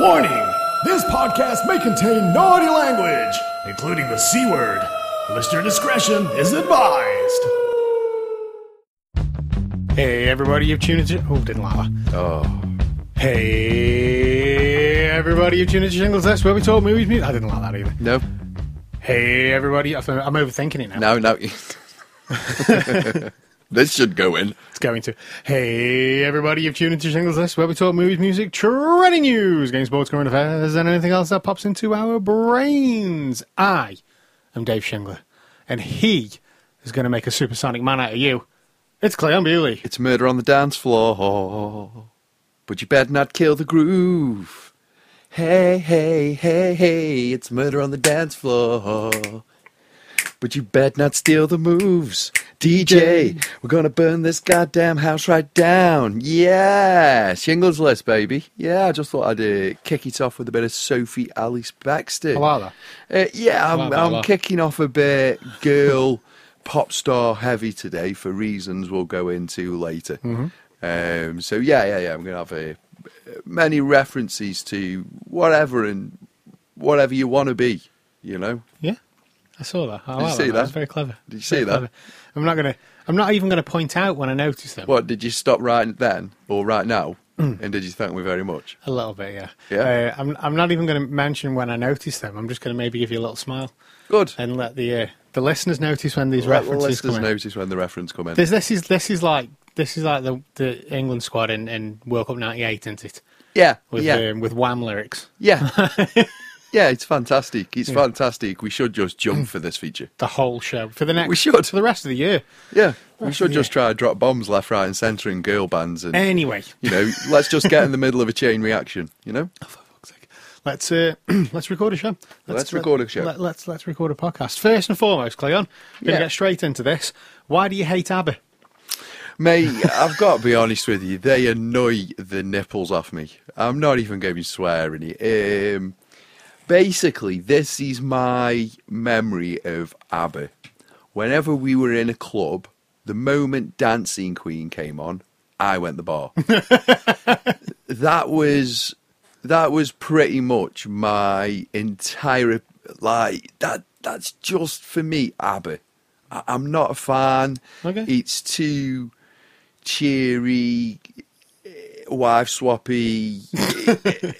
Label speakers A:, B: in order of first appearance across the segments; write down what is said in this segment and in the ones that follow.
A: Warning! This podcast may contain naughty language, including the C word. Listener discretion is advised.
B: Hey, everybody, you've tuned into. Oh, didn't like.
C: Oh,
B: Hey, everybody, you've tuned into Shingler's List, where we talk movies. Music. I didn't like that either.
C: no,
B: Hey, everybody, I'm overthinking it now.
C: no, no. this should go in.
B: It's going to. Hey, everybody, you've tuned into Shingler's List, where we talk movies, music, trending news, game sports, current affairs, and anything else that pops into our brains. I am Dave Shingler, and he is going to make a supersonic man out of you. It's Cleon Bewley.
C: It's murder on the dance floor, but you better not kill the groove. Hey, hey, hey, hey, it's murder on the dance floor. But you better not steal the moves. DJ, we're gonna burn this goddamn house right down. Yeah, Shingler's List, baby. Yeah, I just thought I'd uh, kick it off with a bit of Sophie Ellis-Bextor.
B: How are
C: Uh, yeah, I'm,
B: Hello,
C: I'm kicking off a bit girl pop star heavy today for reasons we'll go into later.
B: Mm-hmm.
C: Um, so yeah, yeah, yeah. I'm going to have a, many references to whatever and whatever you want to be. You know,
B: Yeah, I saw that. I
C: Did you see
B: that.
C: that?
B: was very clever.
C: Did you
B: Very
C: see that?
B: clever. I'm not gonna. I'm not even gonna point out when I notice them.
C: what did you stop right then or right now?
B: Mm.
C: and did you thank me very much?
B: A little bit, yeah.
C: Yeah?
B: Uh, I'm. I'm not even going to mention when I notice them. I'm just going to maybe give you a little smile
C: Good.
B: and let the uh, the listeners notice when these
C: Let the listeners
B: come in.
C: notice when the reference come in.
B: This, this is this is like this is like the the England squad in, in World Cup '98, isn't it?
C: yeah,
B: With
C: yeah.
B: um, with Wham lyrics.
C: Yeah. yeah, it's fantastic. It's fantastic. We should just jump for this feature.
B: The whole show for the next.
C: We should.
B: for the rest of the year.
C: Yeah. We should
B: yeah.
C: just try to drop bombs left, right, and centre in girl bands and,
B: Anyway,
C: you know, let's just get in the middle of a chain reaction, you know?
B: for fuck's sake. let's uh, let's record a show.
C: Let's record a show.
B: Let, let's let's record a podcast. First and foremost, Cleon, we're gonna get straight into this. Why do you hate ABBA?
C: Mate, I've got to be honest with you, they annoy the nipples off me. I'm not even going to swear any. Um, basically, this is my memory of ABBA. Whenever we were in a club, the moment Dancing Queen came on, I went the bar. that was that was pretty much my entire like that. That's just for me, ABBA. I, I'm not a fan.
B: Okay.
C: It's too cheery, wife swappy.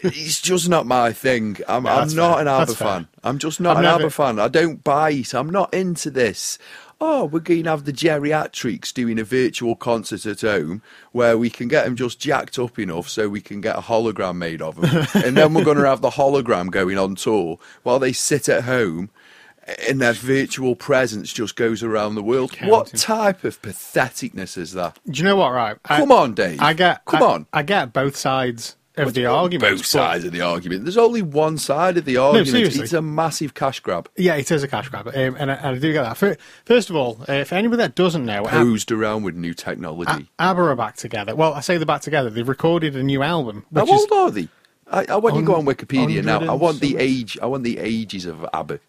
C: it's just not my thing. I'm,
B: No,
C: I'm not
B: fair.
C: an ABBA fan. I'm just not
B: I've
C: an
B: never-
C: ABBA fan. I don't buy it. I'm not into this. Oh, we're going to have the geriatrics doing a virtual concert at home where we can get them just jacked up enough so we can get a hologram made of them. and then we're going to have the hologram going on tour while they sit at home and their virtual presence just goes around the world. What type of patheticness is that?
B: Do you know what? Right, I-
C: Come on, Dave.
B: I get.
C: Come
B: I,
C: on.
B: I get both sides of
C: What
B: the
C: do you mean
B: argument.
C: Both sides of the argument. There's only one side of the argument.
B: seriously.
C: it's a massive cash grab.
B: Yeah, it is a cash grab, um, and, I, and I do get that. Fir- First of all, uh, if anybody that doesn't know, Ab-
C: around with new technology.
B: ABBA are back together. Well, I say they're back together. They've recorded a new album.
C: How
B: Which is,
C: old are they? I, I want you to go on Wikipedia now. I want the age. I want the ages of ABBA,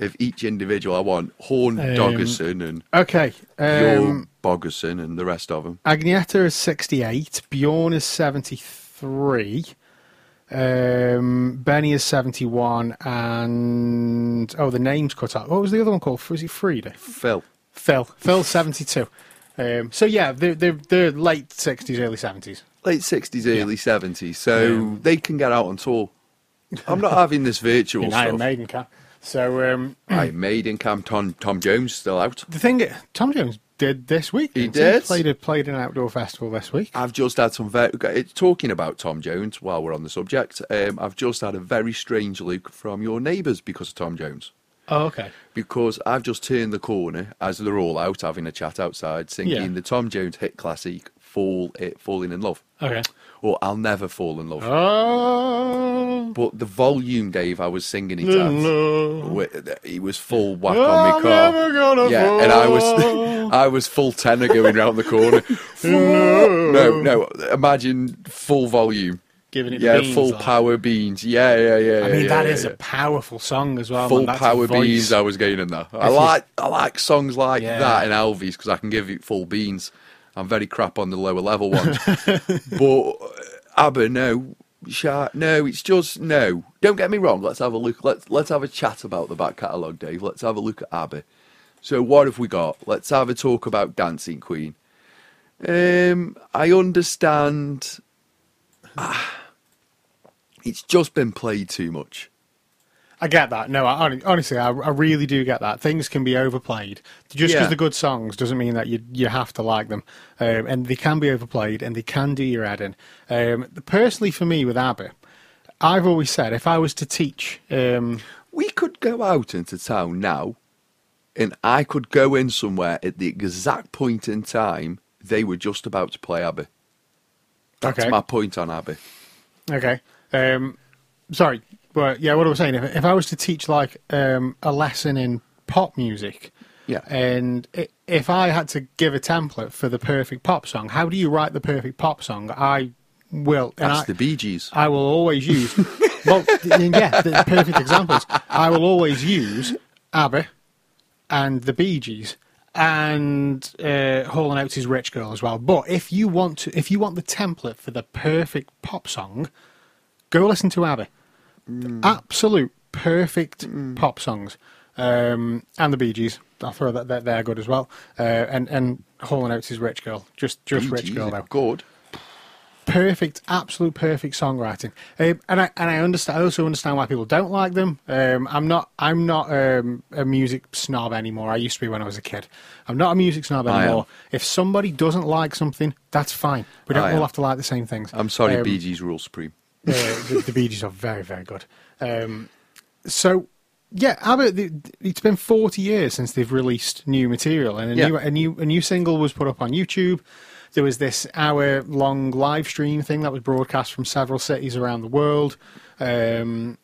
C: of each individual. I want Horn
B: Um,
C: Doggerson and
B: okay,
C: Bjorn
B: um,
C: Bogerson and the rest of them.
B: Agneta is sixty-eight. Bjorn is seventy-three. Um, Benny is seventy-one, and oh, the name's cut out. What was the other one called? Was it Frida?
C: Phil.
B: Phil. Phil, seventy-two. Um, so yeah, they're, they're they're late sixties, early seventies.
C: Late 60s, early 70s. So
B: Um,
C: they can get out on tour. I'm not having this virtual
B: Iron
C: stuff.
B: Maiden can. So um,
C: made Maiden, Cam Tom, Tom Jones still out.
B: the thing, Tom Jones did this week.
C: He did?
B: Played a, played an outdoor festival this week.
C: I've just had some very. It's talking about Tom Jones while we're on the subject. Um, I've just had a very strange look from your neighbours because of Tom Jones.
B: Oh, okay.
C: Because I've just turned the corner as they're all out having a chat outside, singing
B: Yeah.
C: the Tom Jones hit classic "Fall It Falling in Love"
B: Okay.
C: Or "I'll Never Fall in Love."
B: Oh,
C: But the volume, Dave, I was singing it
B: no.
C: at, he was full whack
B: I'm
C: on me car.
B: never gonna
C: yeah, and I was. I was full tenor going round the corner. no, no, imagine full volume.
B: Giving it
C: Yeah,
B: the beans,
C: full
B: like.
C: power beans. Yeah, yeah, yeah.
B: I mean,
C: yeah,
B: that
C: yeah,
B: is
C: yeah.
B: a powerful song as well.
C: full
B: man.
C: Power beans. I was getting in there. I
B: If you-
C: like I like songs like
B: Yeah.
C: that in Elvis because I can give it full beans. I'm very crap on the lower level ones, but uh, ABBA, no, shy. No, it's just no. Don't get me wrong. Let's have a look. Let's let's have a chat about the back catalogue, Dave. Let's have a look at Abbey. So what have we got? Let's have a talk about Dancing Queen. Um, I understand. Ah, it's just been played too much.
B: I get that. No, I, honestly, I, I really do get that. Things can be overplayed. Just because
C: Yeah.
B: they're good songs doesn't mean that you you have to like them. Um, and they can be overplayed, and they can do your head in. Um, personally, for me with ABBA, I've always said if I was to teach, um,
C: We could go out into town now, and I could go in somewhere at the exact point in time they were just about to play Abbey. That's
B: okay,
C: my point on Abbey.
B: okay, um, sorry, but yeah, what I was saying, if, if I was to teach like um, a lesson in pop music,
C: Yeah.
B: And i- if I had to give a template for the perfect pop song, how do you write the perfect pop song? I will. and
C: That's
B: I,
C: the Bee Gees.
B: I will always use. well, yeah, the perfect examples. I will always use ABBA and the Bee Gees and uh, Hall and Oates' "Rich Girl" as well. But if you want to, if you want the template for the perfect pop song, go listen to ABBA. Absolute perfect pop songs, um, and the Bee Gees. I'll throw that. They're, they're good as well. Uh, and and Hall and Oates' "Rich Girl." Just just
C: Bee
B: "Rich
C: Gees
B: Girl" though
C: Good.
B: perfect, absolute perfect songwriting. Um, and I and I understand. I also understand why people don't like them. Um, I'm not. I'm not um, a music snob anymore. I used to be when I was a kid. I'm not a music snob anymore. If somebody doesn't like something, that's fine. We don't
C: I
B: all
C: am.
B: have to like the same things.
C: I'm sorry,
B: Um,
C: Bee Gees rule supreme.
B: Uh, the, the Bee Gees are very, very good. Um, so, yeah, ABBA. The, it's been forty years since they've released new material, and a
C: Yeah.
B: new a new a new single was put up on YouTube. There was this hour-long live stream thing that was broadcast from several cities around the world, um,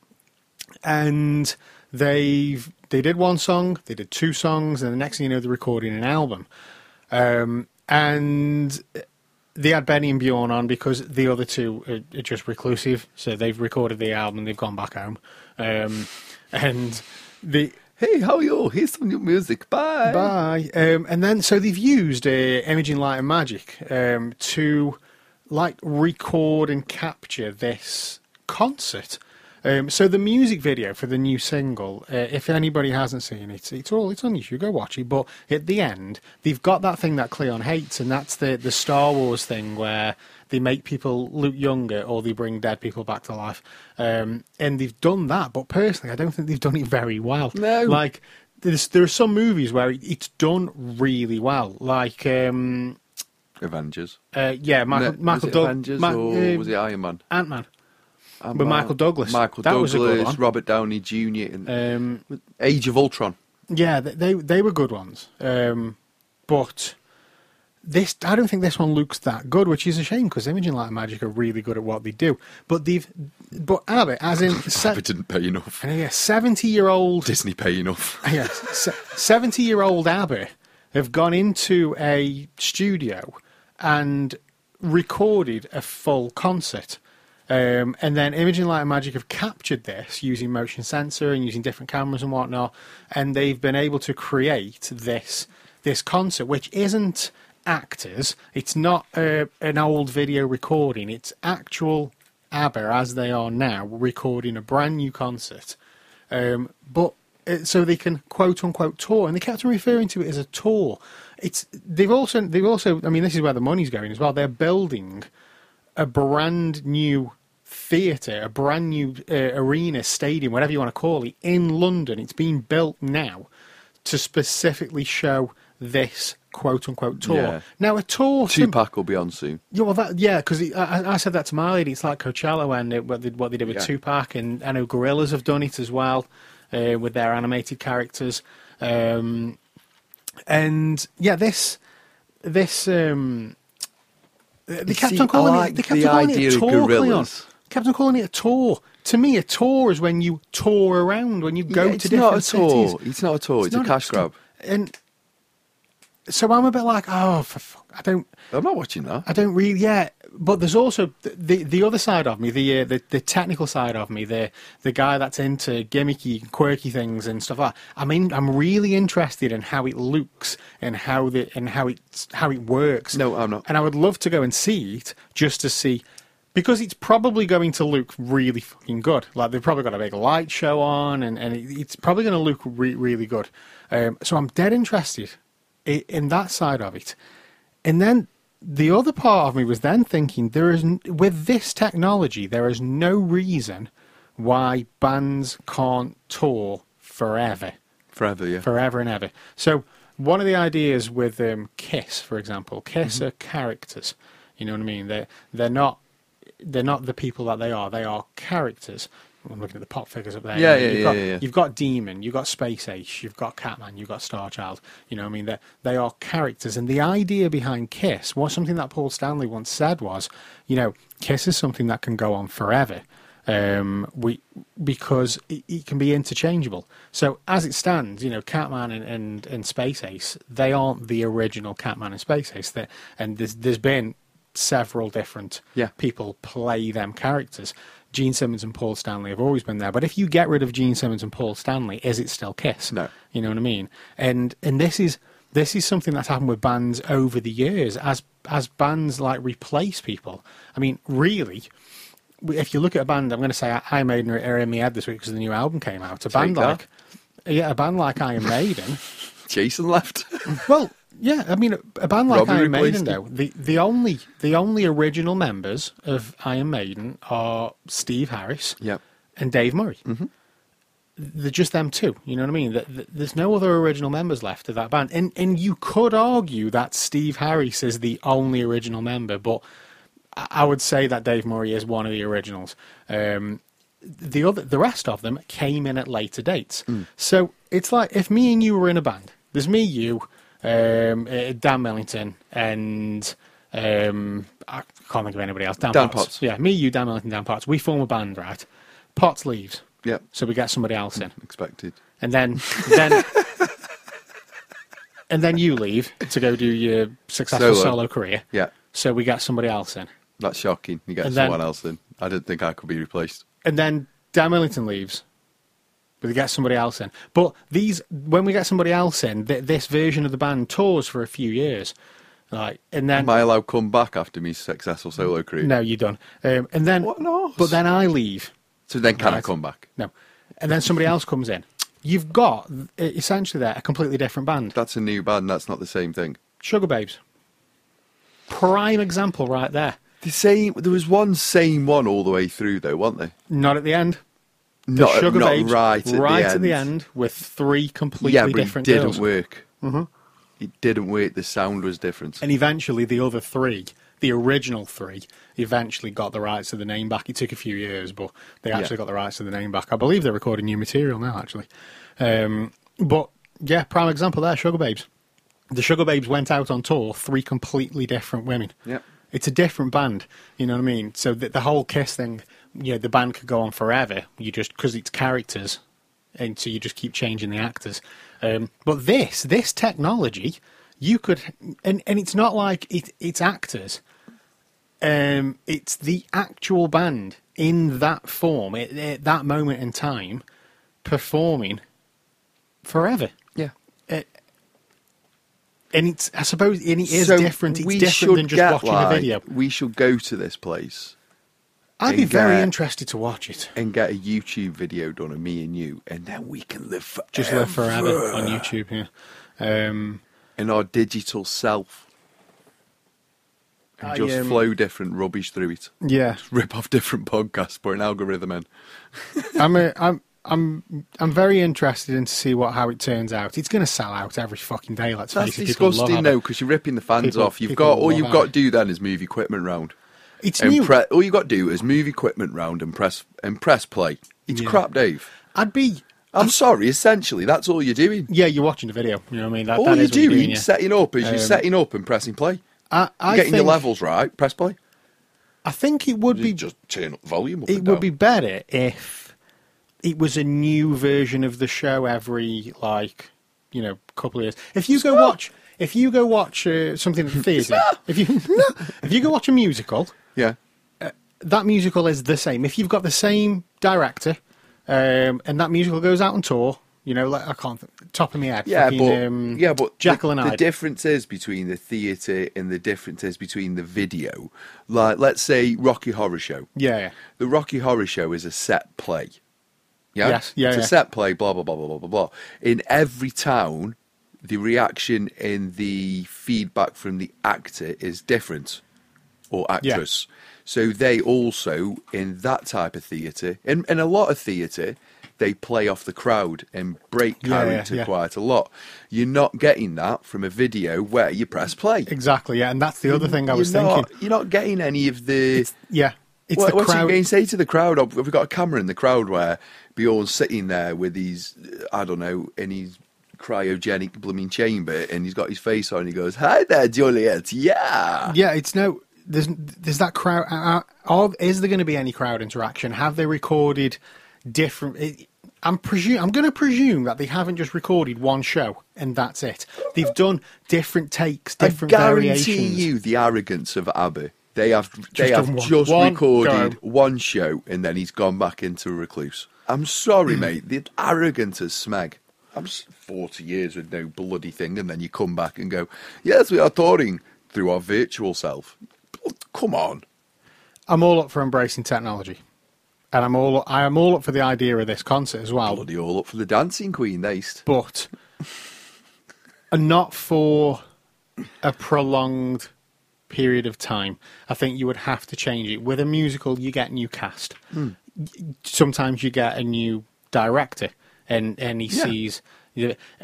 B: and they've they did one song, they did two songs, and the next thing you know, they're recording an album. Um, and they had Benny and Bjorn on because the other two are, are just reclusive. So they've recorded the album and they've gone back home. Um, and the
C: Hey, how are you? Here's some new music. Bye.
B: bye. Um, and then so they've used uh, imaging light and magic um, to like record and capture this concert. Um, so the music video for the new single, uh, if anybody hasn't seen it, it's all it's on YouTube. Go watch it. But at the end, they've got that thing that Cleon hates, and that's the the Star Wars thing where they make people look younger or they bring dead people back to life. Um, and they've done that, but personally, I don't think they've done it very well.
C: No.
B: like there's there are some movies where it, it's done really well, like. Um,
C: Avengers.
B: uh, yeah, Michael,
C: No,
B: Michael
C: was it
B: Doug-
C: Avengers
B: Ma-
C: or
B: uh,
C: was it Iron Man?
B: Ant Man. With Michael Douglas.
C: Michael
B: That was
C: Douglas,
B: a good one.
C: Robert Downey Jr. and
B: Um,
C: Age of Ultron.
B: yeah, th- they they were good ones. Um, but this, I don't think this one looks that good, which is a shame because Imaging Light and Magic are really good at what they do. But they've, but Abbott, as in, se-
C: Abbott didn't pay enough.
B: and yeah, seventy year old
C: Disney pay enough.
B: yes, seventy year old Abbey have gone into a studio and recorded a full concert. Um, and then Imaging Light and Magic have captured this using motion sensor and using different cameras and whatnot, and they've been able to create this this concert, which isn't actors. It's not uh, an old video recording. It's actual ABBA as they are now recording a brand new concert. Um, but uh, so they can quote unquote tour, and they kept referring to it as a tour. It's they've also they've also I mean this is where the money's going as well. They're building a brand new theatre, a brand new uh, arena, stadium, whatever you want to call it, in London. It's being built now to specifically show this quote unquote tour.
C: Yeah.
B: Now a tour. to-
C: Tupac will be on soon.
B: yeah, well, that, yeah, because I, I- I said that to my lady. It's like Coachella and it, what, they, what they did with
C: Yeah.
B: Tupac, and I know Gorillaz have done it as well uh, with their animated characters. Um, and yeah, this this um, Uh, they
C: You
B: kept
C: see,
B: on calling
C: I
B: it. They kept
C: the
B: on calling it a tour. Cleon. Kept on calling it a tour. To me, a tour is when you tour around, when you go
C: Yeah,
B: to
C: it's
B: different
C: not a tour.
B: cities.
C: It's not a tour. It's, a
B: not
C: cash grab.
B: And so I'm a bit like, oh, for fuck, I don't.
C: I'm not watching that.
B: I don't really, yeah. But there's also the the, the other side of me, the, uh, the the technical side of me, the the guy that's into gimmicky, quirky things and stuff like. that. I mean, I'm really interested in how it looks and how the and how it how it works.
C: No, I'm not.
B: And I would love to go and see it just to see because it's probably going to look really fucking good. Like they've probably got a big light show on, and, and it, it's probably going to look re- really good. Um, so I'm dead interested in, in that side of it. And then the other part of me was then thinking there is with this technology there is no reason why bands can't tour forever
C: Forever, yeah.
B: forever and ever. So one of the ideas with um, Kiss, for example, Kiss
C: Mm-hmm.
B: are characters. You know what I mean? They're they're not they're not the people that they are. They are characters. I'm looking at the pop figures up there.
C: Yeah,
B: You know,
C: yeah,
B: you've
C: yeah,
B: got,
C: yeah.
B: You've got Demon, you've got Space Ace, you've got Catman, you've got Starchild. You know what I mean? They they are characters. And the idea behind Kiss, was something that Paul Stanley once said was, you know, Kiss is something that can go on forever. Um, we because it, it can be interchangeable. So as it stands, you know, Catman and, and, and Space Ace, they aren't the original Catman and Space Ace. They, and there's there's been several different
C: Yeah.
B: people play them characters. Gene Simmons and Paul Stanley have always been there. But if you get rid of Gene Simmons and Paul Stanley, is it still Kiss?
C: No.
B: You know what I mean? And and this is this is something that's happened with bands over the years as as bands like replace people. I mean, really, if you look at a band, I'm going to say Iron Maiden are in my head this week because the new album came out. A band
C: that.
B: like yeah, a band like Iron Maiden.
C: Jason left.
B: well, yeah, I mean, a band like
C: Robbie
B: Iron Maiden, though, the, the only the only original members of Iron Maiden are Steve Harris
C: yep.
B: and Dave Murray. Mm-hmm. They're just them two. You know what I mean? Th- th- There's no other original members left of that band, and and you could argue that Steve Harris is the only original member, but I would say that Dave Murray is one of the originals. Um, the other, the rest of them came in at later dates. So it's like if me and you were in a band. There's me, you, um, uh, Dan Millington, and um, I can't think of anybody else. Dan,
C: Dan
B: Potts.
C: Potts.
B: Yeah, me, you, Dan Millington, Dan Potts. We form a band, right? Potts leaves,
C: Yep.
B: so we get somebody else in,
C: Expected.
B: and then then. And then you leave to go do your successful
C: Solo.
B: solo career.
C: Yeah.
B: So we get somebody else in.
C: That's shocking. You get
B: And then-
C: someone else in. I didn't think I could be replaced.
B: and then Dan Millington leaves, but they get somebody else in. But these, when we get somebody else in, th- this version of the band tours for a few years, like, and then
C: Am I allowed to come back after my successful solo career?
B: no, you're done. Um, and then,
C: What
B: but then I leave.
C: So then can I come back?
B: No, and then somebody else comes in. You've got essentially there a completely different band.
C: That's a new band. That's not the same thing.
B: Sugababes, prime example right there.
C: The same. There was one same one all the way through though, weren't there?
B: Not at the end. The
C: Not,
B: Sugar
C: not
B: Babes,
C: right at
B: right
C: the end.
B: at the end with three completely different
C: yeah, but it didn't
B: girls.
C: work. Mm-hmm. It didn't work. The sound was different.
B: And eventually, the other three, the original three, eventually got the rights to the name back. It took a few years, but they actually
C: Yeah.
B: got the rights to the name back. I believe they're recording new material now, actually. Um, but yeah, prime example there, Sugababes. The Sugababes went out on tour, three completely different women.
C: Yep.
B: It's a different band, you know what I mean? So the, the whole Kiss thing, you know, the band could go on forever. You just, because it's characters, and so you just keep changing the actors. Um, but this, this technology, you could, and, and it's not like it, it's actors. Um, it's the actual band in that form at, at that moment in time, performing forever.
C: Yeah.
B: And it's, I suppose, and it is
C: So
B: different. It's different than just watching
C: like,
B: a video.
C: We should go to this place
B: I'd be very interested to watch it.
C: and get a YouTube video done of me and you, and then we can live forever.
B: Just live forever on YouTube. Yeah. Um,
C: in our digital self. And
B: I,
C: just
B: um,
C: flow different rubbish through it.
B: yeah.
C: Rip off different podcasts, put an algorithm in.
B: I'm a, I'm I'm I'm very interested in to see what how it turns out. It's going to sell out every fucking day. Let's
C: That's
B: face it. Love
C: disgusting, though, because you're ripping the fans
B: People-
C: off. You've got all you've got to do then is move equipment round.
B: It's new.
C: pre- all you got to do is move equipment round and press and press play. It's
B: Yeah.
C: crap, Dave.
B: I'd be.
C: I'm sorry. Essentially, that's all you're doing.
B: Yeah, you're watching the video. You know what I mean? That,
C: all
B: that
C: you're
B: is what you're
C: doing,
B: doing, yeah.
C: setting up, is you're
B: Um,
C: setting up and pressing play.
B: I,
C: You're getting
B: think,
C: your levels right. Press play.
B: I think it would be
C: just turn up the volume. Up
B: it would be better if it was a new version of the show every like you know couple of years. If you go watch, if you go watch uh, something at the theatre, if you if you go watch a musical,
C: yeah.
B: that musical is the same. If you've got the same director um, and that musical goes out on tour, You know, like I can't top of my head.
C: Yeah,
B: fucking,
C: but
B: um,
C: yeah, but
B: Jekyll
C: the,
B: and
C: the
B: Hyde.
C: differences between the theatre and the differences between the video, like let's say Rocky Horror Show.
B: yeah, yeah.
C: The Rocky Horror Show is a set play. Yeah,
B: Yes, yeah,
C: it's
B: yeah.
C: a set play. Blah blah blah blah blah blah blah. In every town, the reaction and the feedback from the actor is different, or actress. So they also in that type of theatre, in in a lot of theatre, they play off the crowd and break
B: Yeah, yeah,
C: character
B: yeah.
C: quite a lot. You're not getting that from a video where you press play.
B: Exactly, yeah, and that's the other thing I
C: You're
B: was
C: not,
B: thinking.
C: You're not getting any of the.
B: Yeah, it's
C: What,
B: the
C: what's
B: crowd.
C: you going to say to the crowd? Have we got a camera in the crowd where Bjorn's sitting there with his, I don't know, in his cryogenic blooming chamber and he's got his face on and he goes, Hi there, Juliet. Yeah.
B: Yeah, it's no. There's there's that crowd. Uh, uh, is there going to be any crowd interaction? Have they recorded different? It, I'm presume I'm going to presume that they haven't just recorded one show and that's it. They've done different takes, different
C: I guarantee
B: variations.
C: you the arrogance of Abbey. They have they
B: Just
C: have
B: one-
C: just
B: one
C: recorded
B: go.
C: one show and then he's gone back into a recluse. I'm sorry, mate. The arrogance of Smeg. I'm 40 years with no bloody thing, and then you come back and go, "Yes, we are touring through our virtual self." Come on.
B: I'm all up for embracing technology, and I'm all I am all up for the idea of this concert as well.
C: Bloody all up for the dancing queen, they'st.
B: but not for a prolonged period of time. I think you would have to change it. With a musical, you get new cast. Hmm. Sometimes you get a new director, and and he
C: Yeah.
B: sees.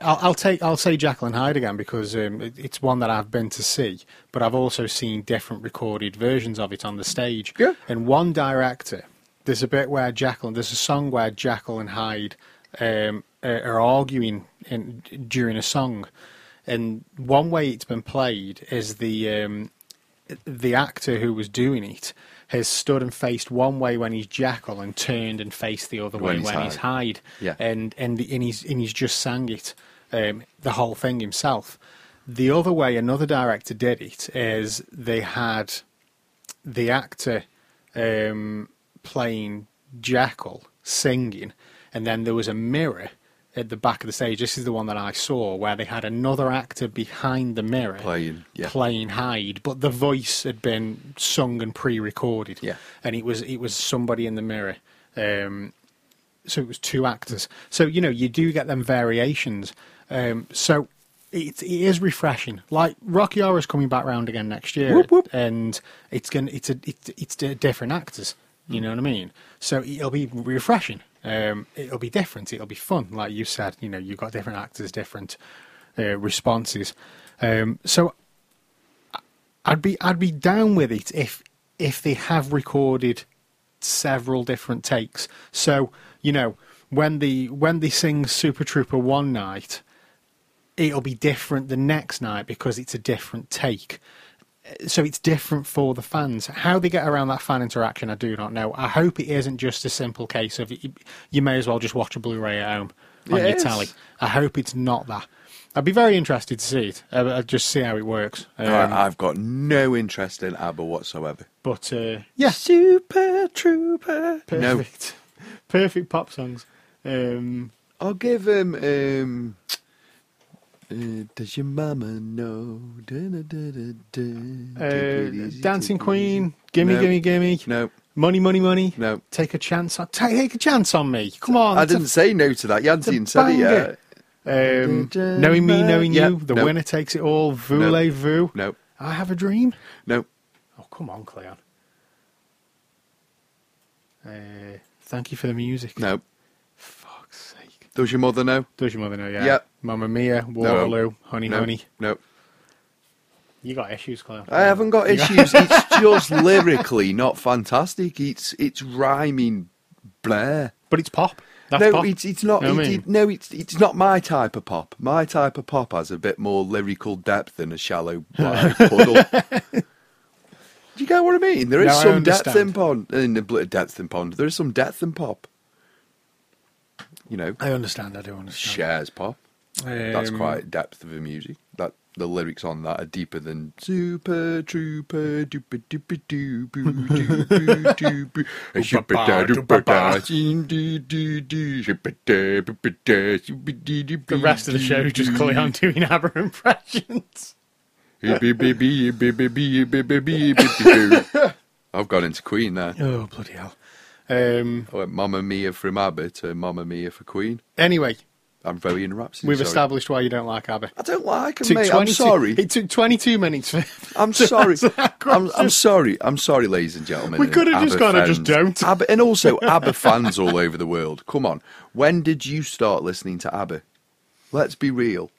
B: I'll, I'll take. I'll say Jekyll and Hyde again because um, it- it's one that I've been to see, but I've also seen different recorded versions of it on the stage.
C: Yeah.
B: And one director, there's a bit where Jekyll, there's a song where Jekyll and Hyde um, are are arguing in, during a song, and one way it's been played is the um, the actor who was doing it has stood and faced one way when he's Jekyll and turned and faced the other
C: When
B: way
C: he's
B: when he's Hyde.
C: Yeah.
B: And and and he's and he's just sang it um, the whole thing himself. The other way another director did it is they had the actor um, playing Jekyll singing, and then there was a mirror at the back of the stage. This is the one that I saw where they had another actor behind the mirror
C: Playing, yeah.
B: playing Hyde, but the voice had been sung and pre-recorded.
C: Yeah.
B: and it was it was somebody in the mirror. Um, so it was two actors. So you know you do get them variations. Um, so it, it is refreshing. Like Rocky Horror is coming back round again next year,
C: Whoop, whoop.
B: and it's going it's a it's, it's different actors. You know what I mean? So it'll be refreshing. Um, it'll be different. It'll be fun. Like you said, you know, you've got different actors, different uh, responses. Um, so I'd be I'd be down with it if if they have recorded several different takes. So you know when the when they sing Super Trooper one night, it'll be different the next night because it's a different take. So it's different for the fans. How they get around that fan interaction, I do not know. I hope it isn't just a simple case of you, you may as well just watch a Blu-ray at home on
C: Yeah,
B: your
C: it is.
B: telly. I hope it's not that. I'd be very interested to see it. Uh, I'd just see how it works. Um,
C: I, I've got no interest in ABBA whatsoever.
B: but uh, yeah,
C: Super Trooper. No,
B: perfect, perfect pop songs. Um,
C: I'll give him. Um, uh, does your mama know? Da, da, da.
B: Uh,
C: easy,
B: Dancing Queen, gimme,
C: No.
B: gimme, gimme.
C: No,
B: Money, money, money.
C: no.
B: Take a chance on. Take, take a chance on me. Come on.
C: I didn't say no to that. You hadn't even said it yet.
B: Um, knowing me, knowing
C: Yeah,
B: you, the
C: no.
B: winner takes it all. Voulez-vous?
C: No,
B: I have a dream.
C: no.
B: Oh, come on, Cleon. Uh, thank you for the music.
C: No. Does your mother know?
B: Does your mother know? Yeah.
C: Yeah.
B: Mamma Mia, Waterloo, Honey
C: no.
B: Honey.
C: No.
B: You got issues, Claire.
C: I haven't got issues. it's just lyrically not fantastic. It's it's rhyming blair.
B: But it's pop. That's
C: no,
B: pop.
C: it's it's not.
B: Know what I mean?
C: it- no, it's it's not my type of pop. My type of pop has a bit more lyrical depth than a shallow puddle. Do you get what I mean? There is
B: No,
C: some depth in pond, in the depth in pond. There is some depth in pop. You know,
B: I understand. I do understand.
C: shares pop. That's
B: Um,
C: quite depth of the music. That the lyrics on that are deeper than Super Trooper doopa doopa doo boo doo boo doo boo
B: The rest of the show is just on doing ABBA impressions.
C: I've gone into Queen there.
B: Oh, bloody hell. Um,
C: I went Mamma Mia from ABBA to Mamma Mia for Queen.
B: anyway,
C: I'm very in Rhapsody.
B: we've
C: sorry.
B: established why you don't like ABBA.
C: I don't like them, mate. I'm sorry.
B: It took 22 minutes. For,
C: I'm sorry. I'm, I'm sorry. I'm sorry, ladies and gentlemen.
B: We could have just gone and just don't.
C: ABBA, and also ABBA fans all over the world. Come on. When did you start listening to ABBA? Let's be real.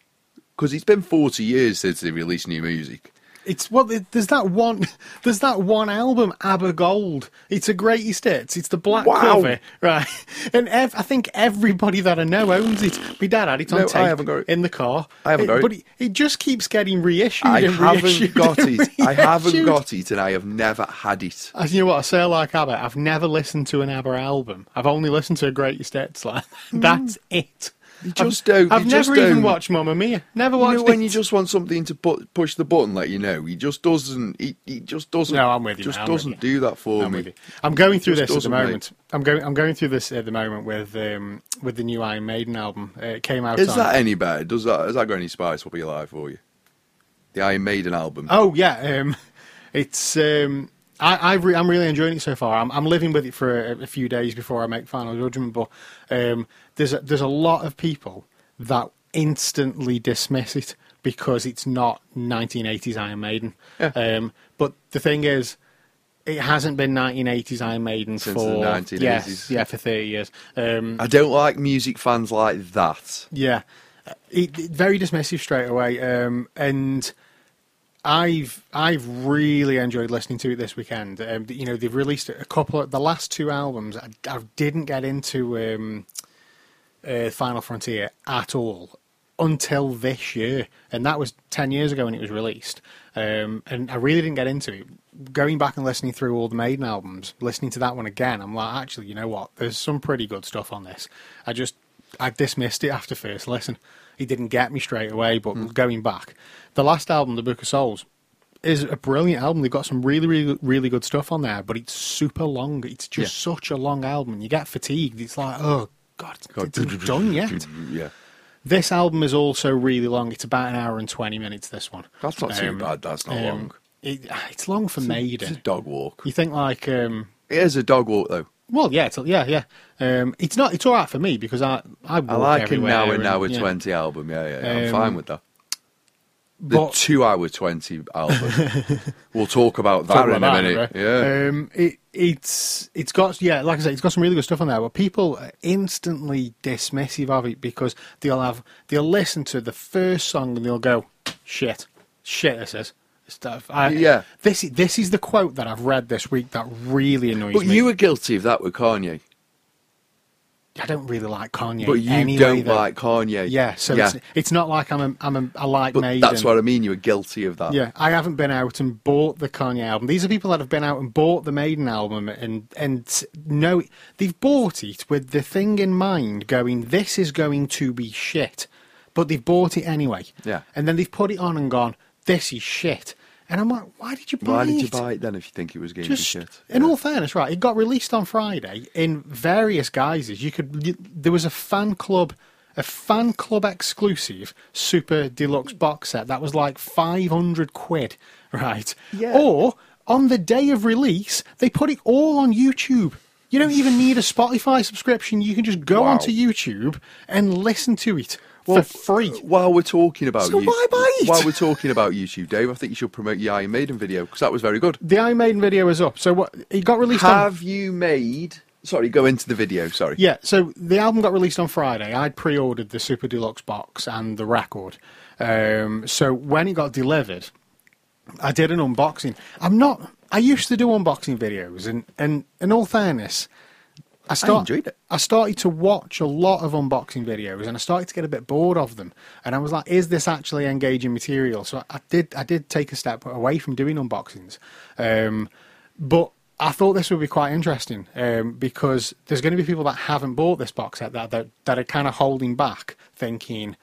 C: Because it's been 40 years since they released new music.
B: It's well, there's that one, there's that one album, ABBA Gold. It's a greatest hits. It's the black
C: Wow.
B: cover, right? And ev- I think everybody that I know owns it. My dad had it on
C: No, I haven't got it.
B: in the car.
C: I haven't got it.
B: but it, it just keeps getting reissued.
C: I haven't
B: reissued
C: got it. I haven't got it, and I have never had it.
B: And you know what? I say like ABBA. I've never listened to an ABBA album. I've only listened to a greatest hits. Like that's mm. it.
C: You just don't.
B: I've
C: you
B: never
C: just
B: even
C: don't.
B: watched Mamma Mia. Never
C: You
B: watched
C: know when you just want something to put, push the button, let you know. He just doesn't. He, he just doesn't.
B: No, I'm with you,
C: Just
B: mate,
C: doesn't do that for
B: I'm
C: me.
B: I'm going through this at the
C: doesn't, mate.
B: moment. I'm going. I'm going through this at the moment with um, with the new Iron Maiden album. Uh, it came out.
C: Is
B: on,
C: that any better? Does that has that got any spice up your life for you? The Iron Maiden album.
B: Oh yeah, um, it's. Um, I, I've re- I'm really enjoying it so far. I'm, I'm living with it for a, a few days before I make final judgment. But um, there's a, there's a lot of people that instantly dismiss it because it's not 1980s Iron Maiden.
C: Yeah.
B: Um, but the thing is, it hasn't been 1980s Iron Maiden
C: Since
B: for
C: the 1980s.
B: Yes, yeah, for 30 years. Um,
C: I don't like music fans like that.
B: yeah, it, it- very dismissive straight away. Um, and I've I've really enjoyed listening to it this weekend. Um, you know, they've released a couple of the last two albums. I, I didn't get into um, uh, Final Frontier at all until this year, and that was ten years ago when it was released. Um, and I really didn't get into it. Going back and listening through all the Maiden albums, listening to that one again, I'm like, actually, you know what? There's some pretty good stuff on this. I just I dismissed it after first listen. It didn't get me straight away, but going back, the last album, The Book of Souls, is a brilliant album. They've got some really, really, really good stuff on there, but it's super long. It's just such a long album. You get fatigued. It's like, oh god, it's, it's done yet.
C: Yeah,
B: This album is also really long. It's about an hour and twenty minutes. This one.
C: that's not too
B: Um,
C: bad. That's not
B: um,
C: long.
B: It, it's long for
C: It's a
B: Maiden.
C: dog walk.
B: You think like, um,
C: It is a dog walk though.
B: Well, yeah, it's, yeah, yeah. Um, it's not. It's all right for me because I I,
C: I like a
B: everywhere
C: now and now
B: yeah.
C: twenty album. Yeah, yeah, yeah. I'm
B: Um,
C: fine with that. The
B: But-
C: two hour twenty album. we'll talk about that
B: Talk
C: in
B: about
C: a minute.
B: right?
C: Yeah.
B: Um, it, it's it's got yeah, like I said, it's got some really good stuff on there. But people are instantly dismissive of it because they'll have they'll listen to the first song and they'll go, "Shit, shit, this is." Stuff. I,
C: Yeah.
B: This this is the quote that I've read this week that really annoys
C: but
B: me.
C: But you were guilty of that with Kanye.
B: I don't really like Kanye.
C: But you
B: anyway,
C: don't
B: though.
C: like Kanye.
B: Yeah, so
C: yeah.
B: It's, it's not like I'm a, I'm a, I like
C: but
B: Maiden.
C: that's what I mean. You were guilty of that.
B: Yeah, I haven't been out and bought the Kanye album. These are people that have been out and bought the Maiden album and and know they've bought it with the thing in mind, going, "This is going to be shit," but they've bought it anyway.
C: Yeah.
B: and then they've put it on and gone, "This is shit," and I'm like, "Why did you buy
C: Why
B: it?"
C: did you buy it then if you think it was going to be shit?
B: in
C: Yeah.
B: all fairness, right? It got released on Friday in various guises. You could you, there was a fan club, a fan club exclusive super deluxe box set that was like five hundred quid, right?
C: Yeah.
B: Or on the day of release, they put it all on YouTube. You don't even need a Spotify subscription. You can just go
C: Wow.
B: onto YouTube and listen to it
C: Well,
B: for free.
C: While we're talking about
B: So
C: you, while we're talking about YouTube, Dave, I think you should promote your Iron Maiden video because that was very good.
B: The Iron Maiden video is up. So what? It got released on
C: Have you made? Sorry, go into the video. Sorry.
B: Yeah, so the album got released on Friday. I'd pre-ordered the Super Deluxe box and the record. Um, so when it got delivered, I did an unboxing. I'm not. I used to do unboxing videos, and and in all fairness, I, start,
C: enjoyed it.
B: I started to watch a lot of unboxing videos, and I started to get a bit bored of them. And I was like, "Is this actually engaging material?" So I did. I did take a step away from doing unboxings, um, but I thought this would be quite interesting um, because there's going to be people that haven't bought this box set that that, that are kind of holding back, thinking,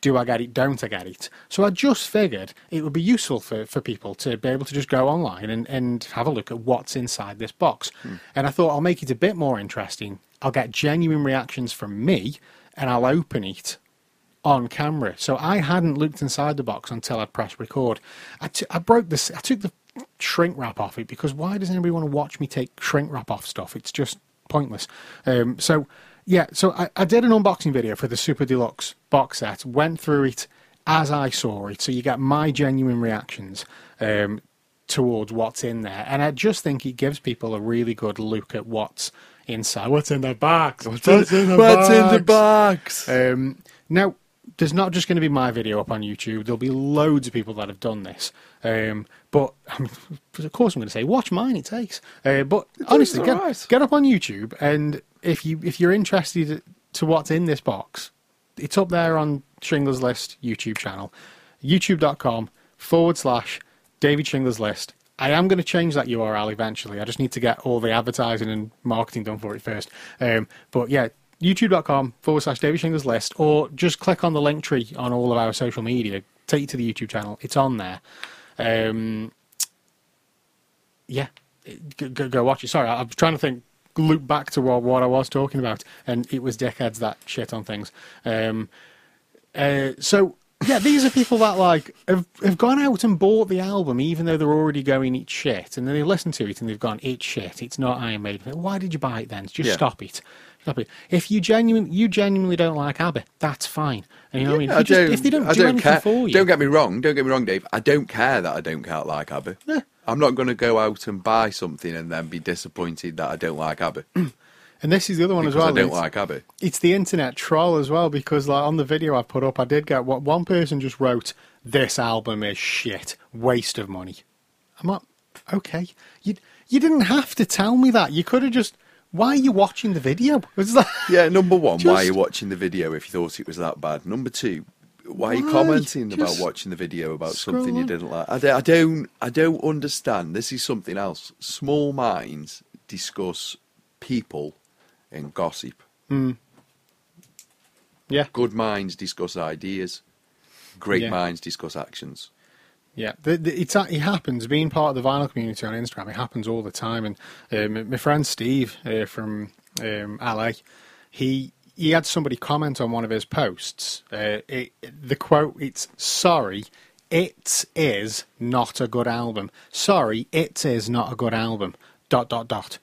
B: do I get it? Don't I get it? So I just figured it would be useful for, for people to be able to just go online and, and have a look at what's inside this box. And I thought I'll make it a bit more interesting. I'll get genuine reactions from me and I'll open it on camera. So I hadn't looked inside the box until I pressed record. I, t- I broke this. I took the shrink wrap off it because why does anybody want to watch me take shrink wrap off stuff? It's just pointless. Um, so yeah, so I, I did an unboxing video for the Super Deluxe box set. Went through it as I saw it, so you get my genuine reactions. Um, towards what's in there, and I just think it gives people a really good look at what's inside. What's in the box? What's, in the
C: What's in the
B: box?
C: box?
B: Um, now, there's not just going to be my video up on YouTube. There'll be loads of people that have done this. Um, but I mean, of course, I'm going to say watch mine. It takes. Uh, but honestly, get,
C: alright.
B: get up on YouTube, and if you if you're interested to what's in this box, it's up there on Shingler's List YouTube channel, YouTube.com forward slash David Shingler's List. I am going to change that URL eventually. I just need to get all the advertising and marketing done for it first. Um, but yeah, youtube.com forward slash David Shingler's List, or just click on the link tree on all of our social media. Take you to the YouTube channel. It's on there. Um, yeah, go, go, go watch it. Sorry, I, I'm trying to think, loop back to what, what I was talking about, and it was dickheads that shit on things. Um, uh, so yeah, these are people that like have, have gone out and bought the album, even though they're already going it's shit, and then they listen to it and they've gone it's shit. It's not Iron Maiden. Why did you buy it then? Just
C: Yeah.
B: stop it. If you genuinely you genuinely don't like ABBA, that's fine. And you know what I mean? If,
C: I
B: you just- if they don't
C: I
B: do
C: don't
B: anything
C: care.
B: for you,
C: Don't get me wrong. Don't get me wrong, Dave. I don't care that I don't like ABBA. I'm not going to go out and buy something and then be disappointed that I don't like ABBA
B: and this is the other one
C: because
B: as well.
C: I don't
B: it's-
C: like ABBA.
B: it's the internet troll as well because like on the video I put up, I did get what one person just wrote, "This album is shit, waste of money." I'm like, okay, you you didn't have to tell me that. You could have just. Why are you watching the video? Like,
C: Yeah, number one, why are you watching the video if you thought it was that bad? Number two, why are you commenting about watching the video about something you didn't like? I don't, I don't, I don't understand. This is something else. Small minds discuss people and gossip. Hmm.
B: yeah,
C: Good minds discuss ideas. Great
B: Yeah.
C: minds discuss actions.
B: Yeah, the, the, it's, it happens. Being part of the vinyl community on Instagram, it happens all the time. And um, my friend Steve uh, from um, LA, he he had somebody comment on one of his posts. Uh, it, the quote, "It's sorry, it is not a good album. Sorry, it is not a good album." Dot dot dot.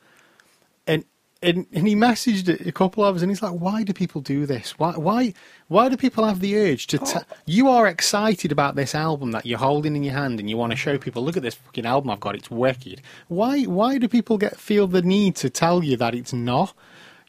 B: And and, he messaged a couple of us, and he's like, "Why do people do this? Why why why do people have the urge to? Oh. T- you are excited about this album that you're holding in your hand, and you want to show people, look at this fucking album I've got. It's wicked. Why why do people get feel the need to tell you that it's not?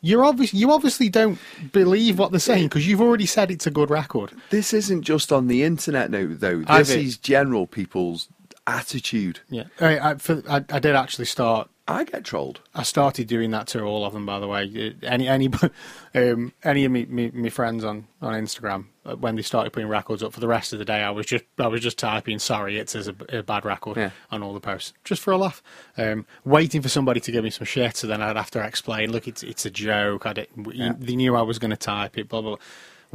B: You're obviously you obviously don't believe what they're saying because you've already said it's a good record.
C: This isn't just on the internet, no, though.
B: I've-
C: This is general people's attitude.
B: Yeah, I I, for, I, I did actually start
C: I get trolled.
B: I started doing that to all of them, by the way. Uh, Any any um, any of me, me, me friends on, on Instagram uh, when they started putting records up for the rest of the day, I was just I was just typing "sorry, it's a, a bad record"
C: Yeah.
B: on all the posts just for a laugh, um, waiting for somebody to give me some shit. So then I'd have to explain, "Look, it's it's a joke." I did,
C: Yeah.
B: They knew I was going to type it. Blah blah. blah.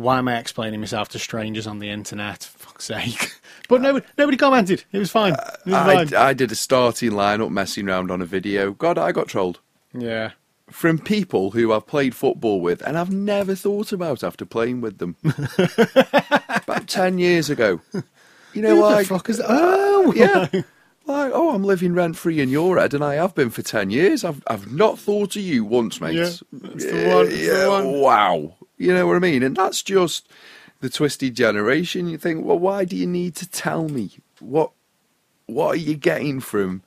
B: Why am I explaining myself to strangers on the internet? Fuck's sake! But nobody nobody commented. It was fine. It was
C: I,
B: fine.
C: I did a starting lineup messing around on a video. God, I got trolled.
B: yeah.
C: from people who I've played football with and I've never thought about after playing with them. About 10 years ago. You know,
B: Who the
C: like,
B: fuck is that? Oh,
C: yeah. Like, oh, I'm living rent free in your head, and I have been for 10 years. I've, I've not thought of you once, mate.
B: Yeah, that's the one, that's the
C: yeah,
B: one.
C: Wow. You know what I mean? And that's just the twisted generation. You think, well, why do you need to tell me? What, what are you getting from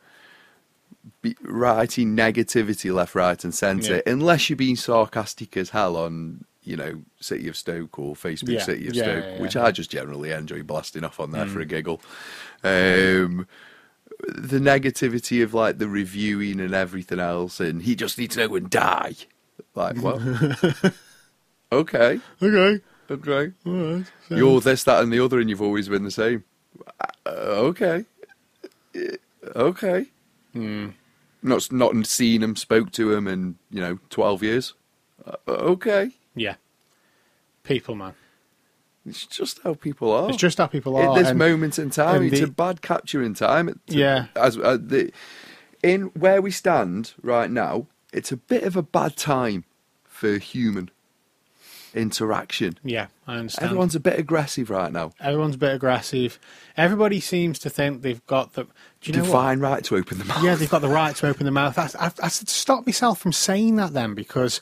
C: writing negativity left, right, and centre,
B: Yeah.
C: unless you're being sarcastic as hell on, you know, City of Stoke or Facebook
B: Yeah.
C: City of
B: Yeah,
C: Stoke, which I just generally enjoy blasting off on there
B: Mm.
C: for a giggle. Um, the negativity of like the reviewing and everything else, and he just needs to go and die. Like, well, okay,
B: Okay.
C: okay,
B: All right. So-
C: you're this, that, and the other, and you've always been the same. Uh, okay, Uh, okay.
B: Hmm.
C: Not not seen him, spoke to him in you know twelve years. Uh, okay,
B: Yeah. People, man.
C: It's just how people are.
B: It's just how people
C: At
B: are.
C: this
B: and-
C: moment in time, it's
B: the-
C: a bad capture in time. It-
B: Yeah.
C: As uh, the in where we stand right now, it's a bit of a bad time for human interaction.
B: Yeah, I understand.
C: Everyone's a bit aggressive right now.
B: Everyone's a bit aggressive. Everybody seems to think they've got the. Do you know what?
C: Divine right to open the mouth.
B: Yeah, they've got the right to open the mouth. I, I, I said, stop myself from saying that then because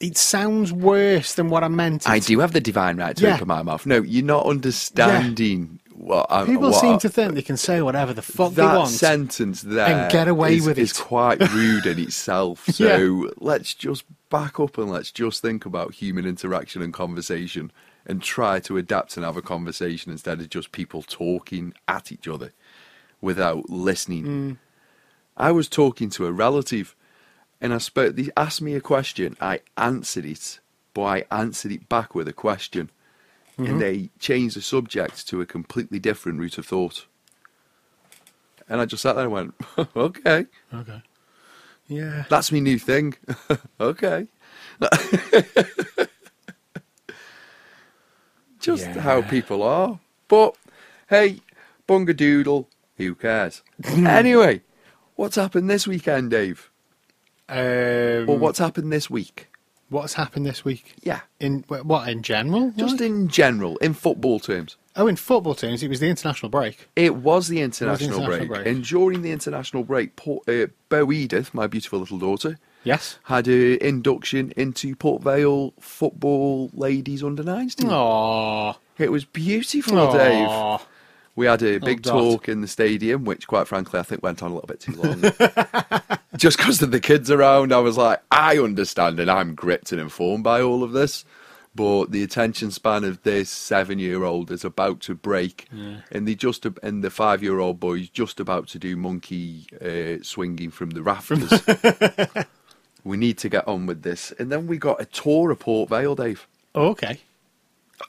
B: it sounds worse than what I meant.
C: I do have the divine right to
B: Yeah.
C: open my mouth. No, you're not understanding I,
B: People seem to think they can say whatever the fuck they
C: that
B: want.
C: sentence there
B: and get away
C: is-
B: with it.
C: quite rude in itself. So
B: Yeah.
C: let's just back up and let's just think about human interaction and conversation and try to adapt and have a conversation instead of just people talking at each other without listening.
B: Mm.
C: I was talking to a relative and I spoke they asked me a question, I answered it, but I answered it back with a question.
B: Mm-hmm.
C: And they changed the subject to a completely different route of thought. And I just sat there and went, okay,
B: Okay. Yeah.
C: that's my new thing. okay. just
B: Yeah.
C: how people are. But hey, bunga doodle, who cares? anyway, what's happened this weekend, Dave?
B: Um,
C: Or what's happened this week?
B: What's happened this week?
C: Yeah.
B: In what in general?
C: Just
B: like?
C: in general, in football terms.
B: oh, in football terms, it was the international break.
C: It was the international,
B: international
C: break.
B: break.
C: and during the international break, Port, uh, Bo Edith, my beautiful little daughter,
B: Yes.
C: had an induction into Port Vale football ladies under nines team.
B: Aww.
C: It was beautiful, Dave. We had a big
B: Dot.
C: talk in the stadium, which, quite frankly, I think went on a little bit too long. Just because of the kids around, I was like, I understand, and I'm gripped and informed by all of this. But the attention span of this seven-year-old is about to break, and the just and the five-year-old boy is just about to do monkey uh, swinging from the rafters. we need to get on with this, and then we got a tour of Port Vale, Dave.
B: Okay.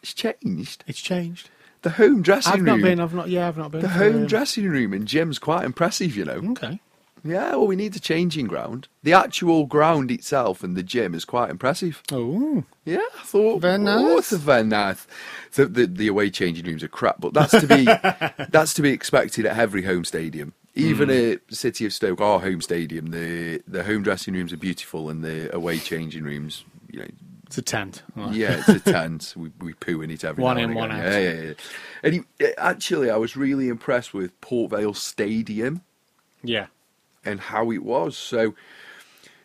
C: It's changed.
B: It's changed.
C: The home dressing room.
B: I've not been. I've not. Yeah, I've not been.
C: The home
B: um,
C: dressing room and gym's quite impressive, you know.
B: Okay.
C: Yeah, well, we need the changing ground. The actual ground itself and the gym is quite impressive.
B: Oh.
C: Yeah, I thought.
B: Very
C: Oh,
B: nice.
C: it's very nice. The, the, the away changing rooms are crap, but that's to be that's to be expected at every home stadium. Even
B: Hmm.
C: at City of Stoke, our home stadium, the the home dressing rooms are beautiful, and the away changing rooms, you know,
B: It's a tent. Right.
C: yeah, it's a tent. we we poo in it every
B: One
C: now
B: in,
C: and
B: one
C: again.
B: out.
C: Yeah, yeah, yeah. And he, actually, I was really impressed with Port Vale Stadium
B: Yeah.
C: and how it was. So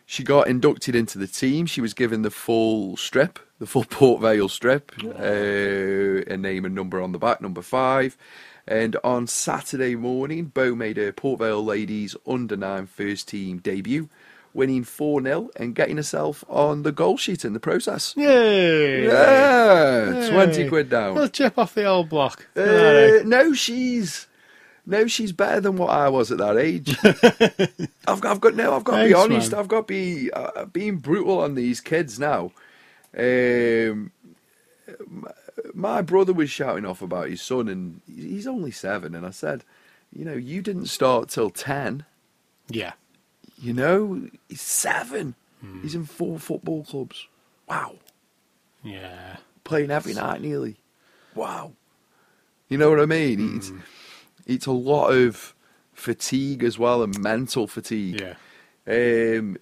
C: she got inducted into the team. She was given the full strip, the full Port Vale strip, uh, a name and number on the back, number five. And on Saturday morning, Bo made her Port Vale ladies under nine first team debut, winning 4 0 and getting herself on the goal sheet in the process.
B: Yay!
C: Yeah, 20 quid down.
B: Let's chip off the old block.
C: Uh,
B: Alright.
C: no, she's no, she's better than what I was at that age. I've got, I've got no, I've got to be honest.
B: man.
C: I've got to be uh, being brutal on these kids now. Um, my, my brother was shouting off about his son, and he's only seven. And I said, you know, you didn't start till ten.
B: Yeah.
C: You know, he's seven.
B: Hmm.
C: He's in four football clubs. Wow
B: Yeah.
C: playing every night nearly. Wow. You know what I mean? It's, it's a lot of fatigue as well and mental fatigue.
B: Yeah.
C: Um,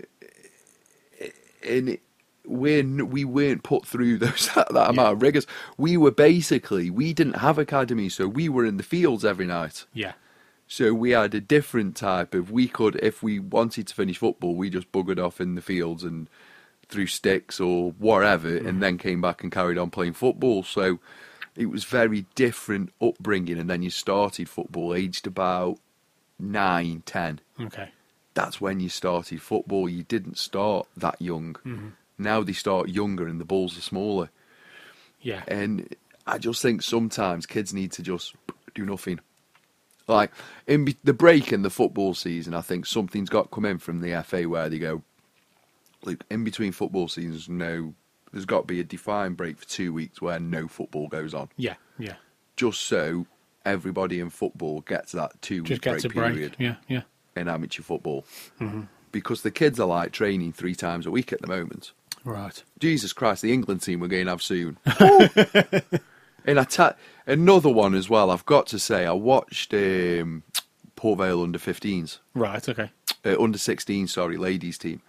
C: and when we weren't put through those that, that amount of rigors, we were basically we didn't have academy, so we were in the fields every night.
B: Yeah.
C: So we had a different type of. We could, if we wanted to finish football, we just buggered off in the fields and threw sticks or whatever, and then came back and carried on playing football. So it was very different upbringing. And then you started football aged about nine, ten.
B: Okay.
C: That's when you started football. You didn't start that young.
B: Mm-hmm.
C: Now they start younger and the balls are smaller.
B: Yeah.
C: And I just think sometimes kids need to just do nothing. Like in the break in the football season, I think something's got to come in from the FA where they go, look, in between football seasons, no, there's got to be a defined break for two weeks where no football goes on,
B: Yeah. Yeah.
C: just so everybody in football gets that two week
B: Just
C: break
B: a break.
C: period
B: Yeah. Yeah.
C: in amateur football.
B: Mm-hmm.
C: Because the kids are like training three times a week at the moment.
B: Right.
C: Jesus Christ, the England team we're going to have soon. and I ta- another one as well. I've got to say, I watched um, Port Vale under 15s,
B: Right. Okay.
C: uh, under 16, sorry, ladies team.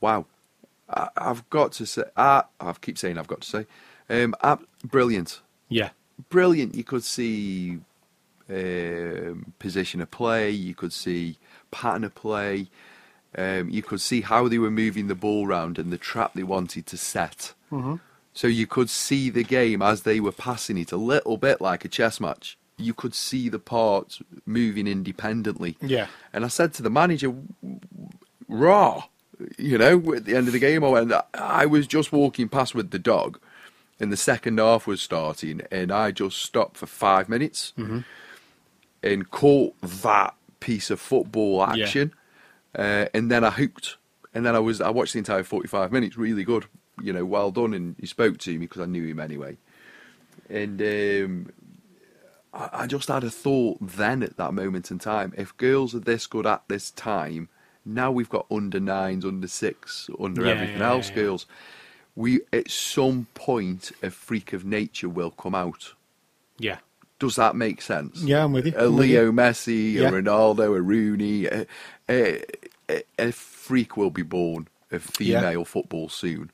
C: Wow, I- I've got to say, I I keep saying I've got to say, um, ab- brilliant,
B: Yeah.
C: brilliant. You could see um, position of play, you could see pattern of play, um, you could see how they were moving the ball round and the trap they wanted to set.
B: Mm-hmm.
C: So you could see the game as they were passing it a little bit like a chess match. You could see the parts moving independently.
B: Yeah.
C: And I said to the manager, raw, you know, at the end of the game, I went, I was just walking past with the dog and the second half was starting and I just stopped for five minutes and caught that piece of football
B: Yeah.
C: action. Uh, and then I hooked. And then I was, I watched the entire 45 minutes, really good, you know, well done. And he spoke to me because I knew him anyway. And um, I, I just had a thought then at that moment in time. If girls are this good at this time, now we've got under nines, under six, under
B: Yeah,
C: everything
B: yeah,
C: else,
B: yeah, yeah.
C: girls. We at some point a freak of nature will come out.
B: Yeah.
C: Does that make sense?
B: Yeah, I'm with you.
C: A
B: I'm with
C: Leo
B: you.
C: Messi,
B: Yeah.
C: a Ronaldo, a Rooney, a, a, a, a freak will be born of female football soon,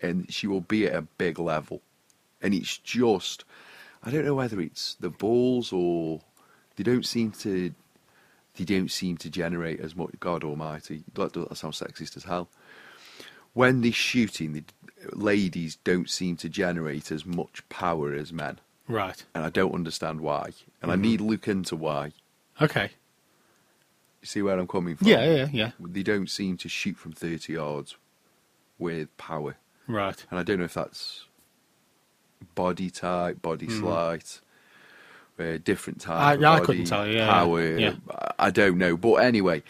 C: and she will be at a big level. And it's just, I don't know whether it's the balls or they don't seem to, they don't seem to generate as much. God Almighty, that, that sounds sexist as hell. When they're shooting, the ladies don't seem to generate as much power as men
B: Right.
C: and I don't understand why. And
B: Mm-hmm.
C: I need to look into why.
B: Okay.
C: You see where I'm coming from?
B: Yeah. Yeah. Yeah.
C: They don't seem to shoot from 30 yards with power.
B: Right.
C: And I don't know if that's body type, body slight, uh, different type.
B: I-
C: of
B: I
C: body,
B: couldn't tell you, yeah,
C: Power.
B: yeah.
C: I- I don't know. But anyway,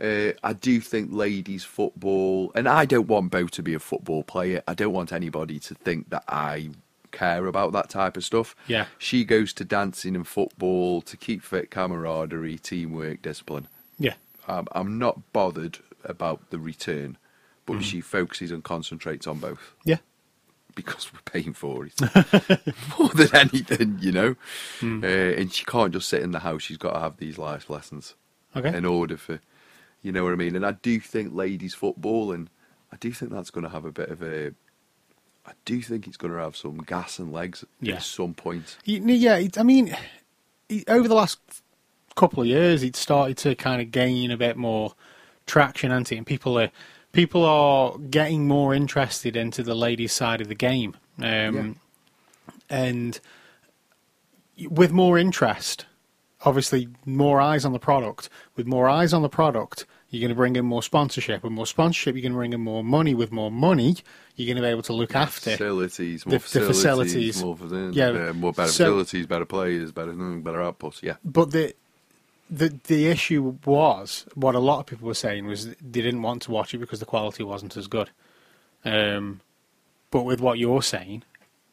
C: uh, I do think ladies' football, and I don't want Bo to be a football player. I don't want anybody to think that I care about that type of stuff.
B: Yeah.
C: She goes to dancing and football to keep fit, camaraderie, teamwork, discipline.
B: Yeah.
C: Um, I'm not bothered about the return, but
B: Mm.
C: she focuses and concentrates on both
B: Yeah.
C: because we're paying for it more than anything, you know.
B: Mm.
C: Uh, and she can't just sit in the house; she's got to have these life lessons
B: Okay.
C: in order for, you know what I mean. And I do think ladies football, and I do think that's going to have a bit of a. I do think it's going to have some gas and legs
B: Yeah.
C: at some point.
B: Yeah, it, I mean, over the last couple of years, it's started to kind of gain a bit more traction, hasn't it? And people are people are getting more interested into the ladies' side of the game, um, and with more interest, obviously, more eyes on the product. With more eyes on the product, you're going to bring in more sponsorship. With more sponsorship, you're going to bring in more money. With more money, you're going to be able to look after
C: Facilities, more
B: the
C: facilities,
B: facilities.
C: more,
B: Yeah,
C: more better
B: so-
C: facilities, better players, better better outputs. Yeah,
B: but the the the issue was what a lot of people were saying was they didn't want to watch it because the quality wasn't as good. Um, but with what you're saying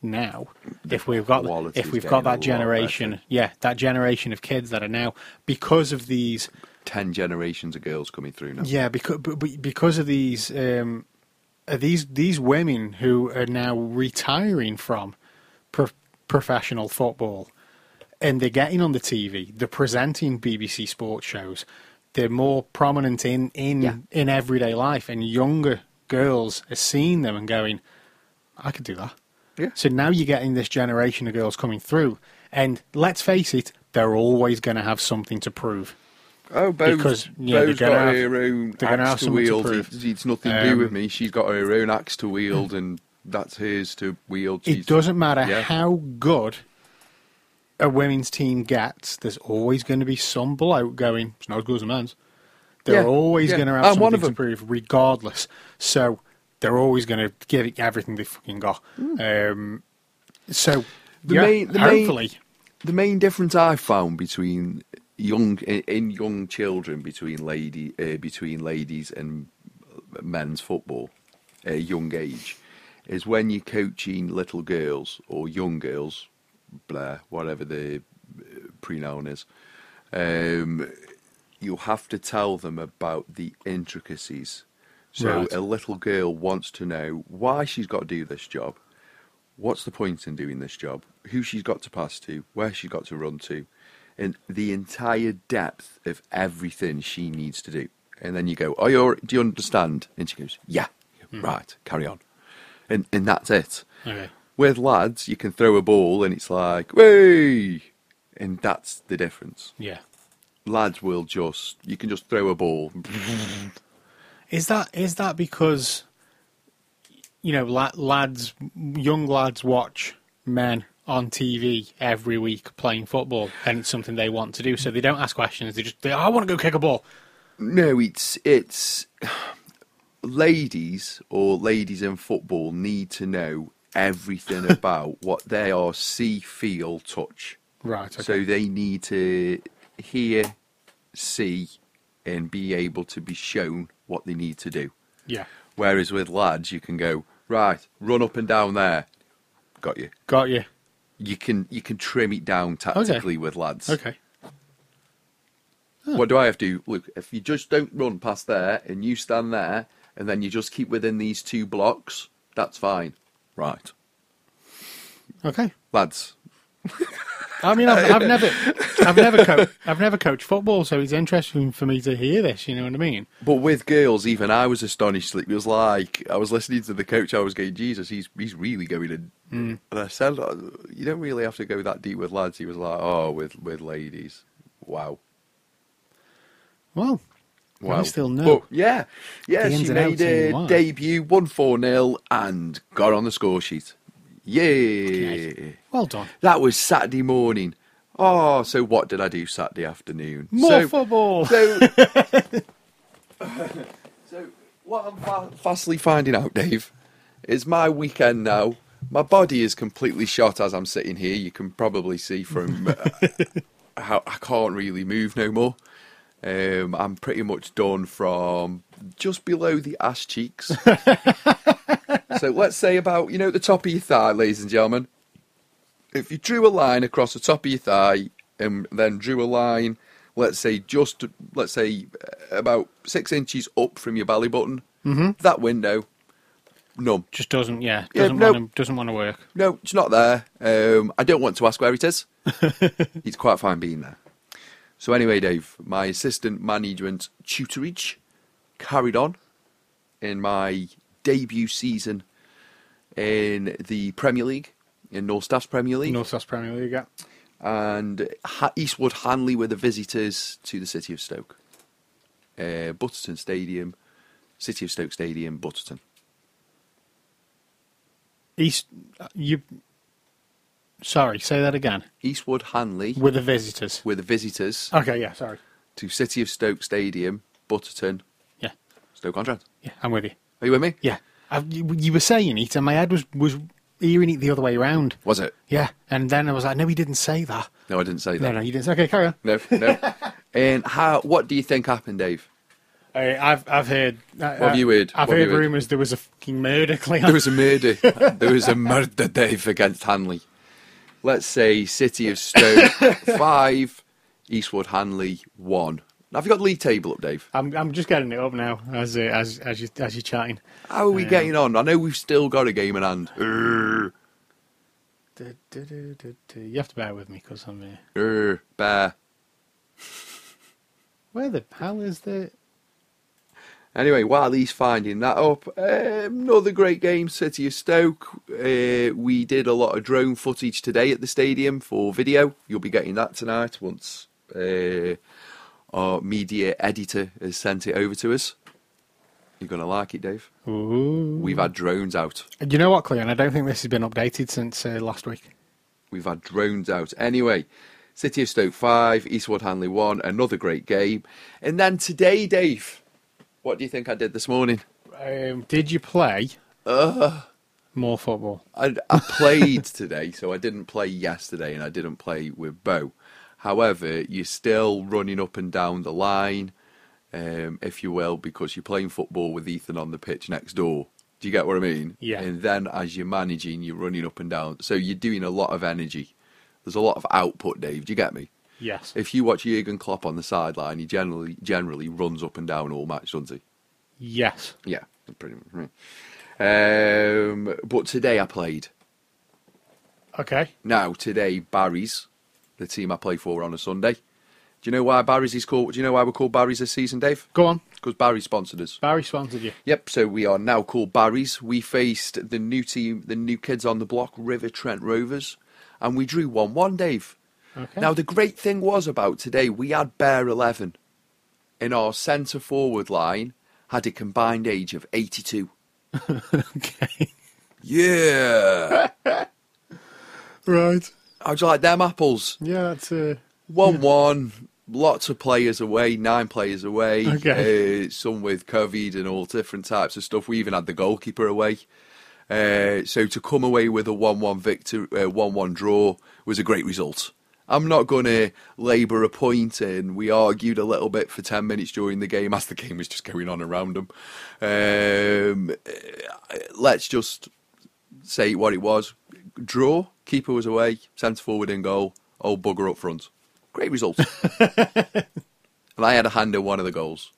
B: now, if we've got
C: quality's
B: if we've got that generation, yeah, that generation of kids that are now because of these,
C: ten generations of girls coming through now.
B: yeah, because because of these um, these these women who are now retiring from pro- professional football and they're getting on the TV, they're presenting BBC sports shows, they're more prominent in in
C: Yeah.
B: in everyday life, and younger girls are seeing them and going, "I could do that."
C: Yeah.
B: So now you're getting this generation of girls coming through, and let's face it, they're always going to have something to prove.
C: Oh, Bo's,
B: Because, yeah,
C: Bo's got
B: have-
C: her own
B: they're gonna have
C: axe to
B: to
C: wield.
B: prove.
C: It's, nothing to do
B: Um,
C: with me. She's got her own axe to wield, and that's hers to wield.
B: It doesn't matter
C: yeah.
B: how good a women's team gets. There's always going to be some bloke going. It's not as good as a man's. They're
C: Yeah,
B: always
C: yeah.
B: going to have
C: I'm
B: something
C: one of
B: to prove, regardless. So they're always going to give it everything they fucking got. Um, so.
C: The
B: yeah,
C: main- the main-
B: hopefully,
C: The main difference I found between young in, in young children between lady uh, between ladies and men's football at a young age is when you're coaching little girls or young girls, blah, whatever the uh, pronoun is. Um, you have to tell them about the intricacies So
B: Right.
C: a little girl wants to know why she's got to do this job, what's the point in doing this job, who she's got to pass to, where she's got to run to, and the entire depth of everything she needs to do. And then you go, "Oh, you do you understand?" And she goes, "Yeah, right, carry on," and and that's it.
B: Okay.
C: With lads, you can throw a ball and it's like, "Way," and that's the difference.
B: Yeah.
C: Lads will just, you can just throw a ball.
B: Is that is that because you know lads, young lads watch men on TV every week playing football, and it's something they want to do, so they don't ask questions. They just, they, I want to go kick a ball.
C: No, it's it's ladies or ladies in football need to know everything about what they are see, feel, touch.
B: Right. Okay.
C: So they need to hear, see, and be able to be shown what they need to do.
B: yeah.
C: Whereas with lads, you can go right, run up and down there. Got you.
B: Got you.
C: You can you can trim it down tactically with lads.
B: Okay.
C: What do I have to do? Look, if you just don't run past there and you stand there and then you just keep within these two blocks, that's fine. Right.
B: Okay.
C: Lads.
B: I mean, I've, I've never, I've never, co- I've never coached football, so it's interesting for me to hear this. You know what I mean?
C: But with girls, even I was astonished. It was like I was listening to the coach. I was going, Jesus, he's he's really going in. And I said, "Oh, you don't really have to go that deep with lads. He was like, oh, with with ladies, wow,
B: Well,
C: wow.
B: I still know.
C: But yeah, yeah. She made a
B: why.
C: debut, won four 0 and got on the score sheet. Yeah.
B: Okay. Well done.
C: That was Saturday morning. Oh, so what did I do Saturday afternoon?
B: More
C: so,
B: football.
C: So, so what I'm fa- fastly finding out, Dave, is my weekend now. My body is completely shot as I'm sitting here. You can probably see from uh, how I can't really move no more. Um, I'm pretty much done from just below the ass cheeks. so let's say about you know the top of your thigh, ladies and gentlemen. If you drew a line across the top of your thigh and then drew a line, let's say just let's say uh, about six inches up from your belly button, mm-hmm. that window, none.
B: Just doesn't, yeah,
C: Yeah,
B: doesn't
C: no.
B: want to, doesn't want to work.
C: No, it's not there. Um, I don't want to ask where it is. it's quite fine being there. So anyway, Dave, my assistant management tutorage carried on in my debut season in the Premier League, in North Staff's Premier League,
B: North Staff's Premier League. Yeah.
C: and Eastwood Hanley were the visitors to the City of Stoke. Uh, Butterton Stadium, City of Stoke Stadium, Butterton.
B: East, you. Sorry, say that again.
C: Eastwood Hanley
B: With the visitors.
C: With the visitors
B: Okay, yeah, sorry.
C: to City of Stoke Stadium, Butterton,
B: Yeah,
C: Stoke on Trent.
B: yeah, I'm with you.
C: Are you with me?
B: Yeah, I, you, you were saying it, and my head was was hearing it the other way around.
C: Was it?
B: Yeah, and then I was like, no, he didn't say that.
C: No, I didn't say
B: No,
C: that.
B: no, no, you didn't. say Okay, carry on.
C: No, no. and how? What do you think happened, Dave?
B: I, I've I've heard. Uh, uh, what
C: have you heard?
B: I've
C: What have
B: heard
C: you heard?
B: rumours there was a fucking murder. Clean.
C: There was a murder. there was a murder, Dave, against Hanley. Let's say City of Stoke five, Eastwood Hanley one. Have you got the league table up, Dave?
B: I'm I'm just getting it up now as uh, as as you as you're chatting.
C: How are we
B: Um,
C: getting on? I know we've still got a game in hand. Urgh,
B: Du- du- du- du- du. You have to bear with me because I'm. Uh,
C: bear.
B: where the hell is the?
C: Anyway, while he's finding that up, um, another great game, City of Stoke. Uh, we did a lot of drone footage today at the stadium for video. You'll be getting that tonight once uh, our media editor has sent it over to us. You're going to like it, Dave.
B: Ooh.
C: We've had drones out.
B: You know what, Cleon? I don't think this has been updated since uh, last week.
C: We've had drones out. Anyway, City of Stoke 5, Eastwood Hanley 1, another great game. And then today, Dave, what do you think I did this morning?
B: Um, did you play
C: Uh,
B: more football?
C: I, I played today, so I didn't play yesterday, and I didn't play with Bo. However, you're still running up and down the line, um, if you will, because you're playing football with Ethan on the pitch next door. Do you get what I mean?
B: Yeah.
C: And then as you're managing, you're running up and down. So you're doing a lot of energy. There's a lot of output, Dave. Do you get me?
B: Yes.
C: If you watch Jurgen Klopp on the sideline, he generally generally runs up and down all match, doesn't he?
B: Yes.
C: Yeah, pretty much. Um, but today I played.
B: Okay.
C: Now today Barry's, the team I play for on a Sunday. Do you know why Barry's is called? Do you know why we're called Barry's this season, Dave?
B: Go on.
C: Because Barry sponsored us.
B: Barry sponsored you.
C: Yep, so we are now called Barry's. We faced the new team, the new kids on the block, River Trent Rovers, and we drew 1 1, Dave.
B: Okay.
C: Now, the great thing was about today, we had bare 11. In our centre forward line, had a combined age of 82.
B: okay.
C: Yeah!
B: Right.
C: How'd you like them apples?
B: Yeah, that's uh
C: 1 1, lots of players away, nine players away,
B: Okay.
C: uh, some with COVID and all different types of stuff. We even had the goalkeeper away. Uh, so to come away with a 1 1 victory, uh, 1 1 draw was a great result. I'm not going to labour a point in. We argued a little bit for 10 minutes during the game as the game was just going on around them. Um, let's just say what it was. Draw, keeper was away, centre forward in goal, old bugger up front. Great result. and I had a hand in one of the goals.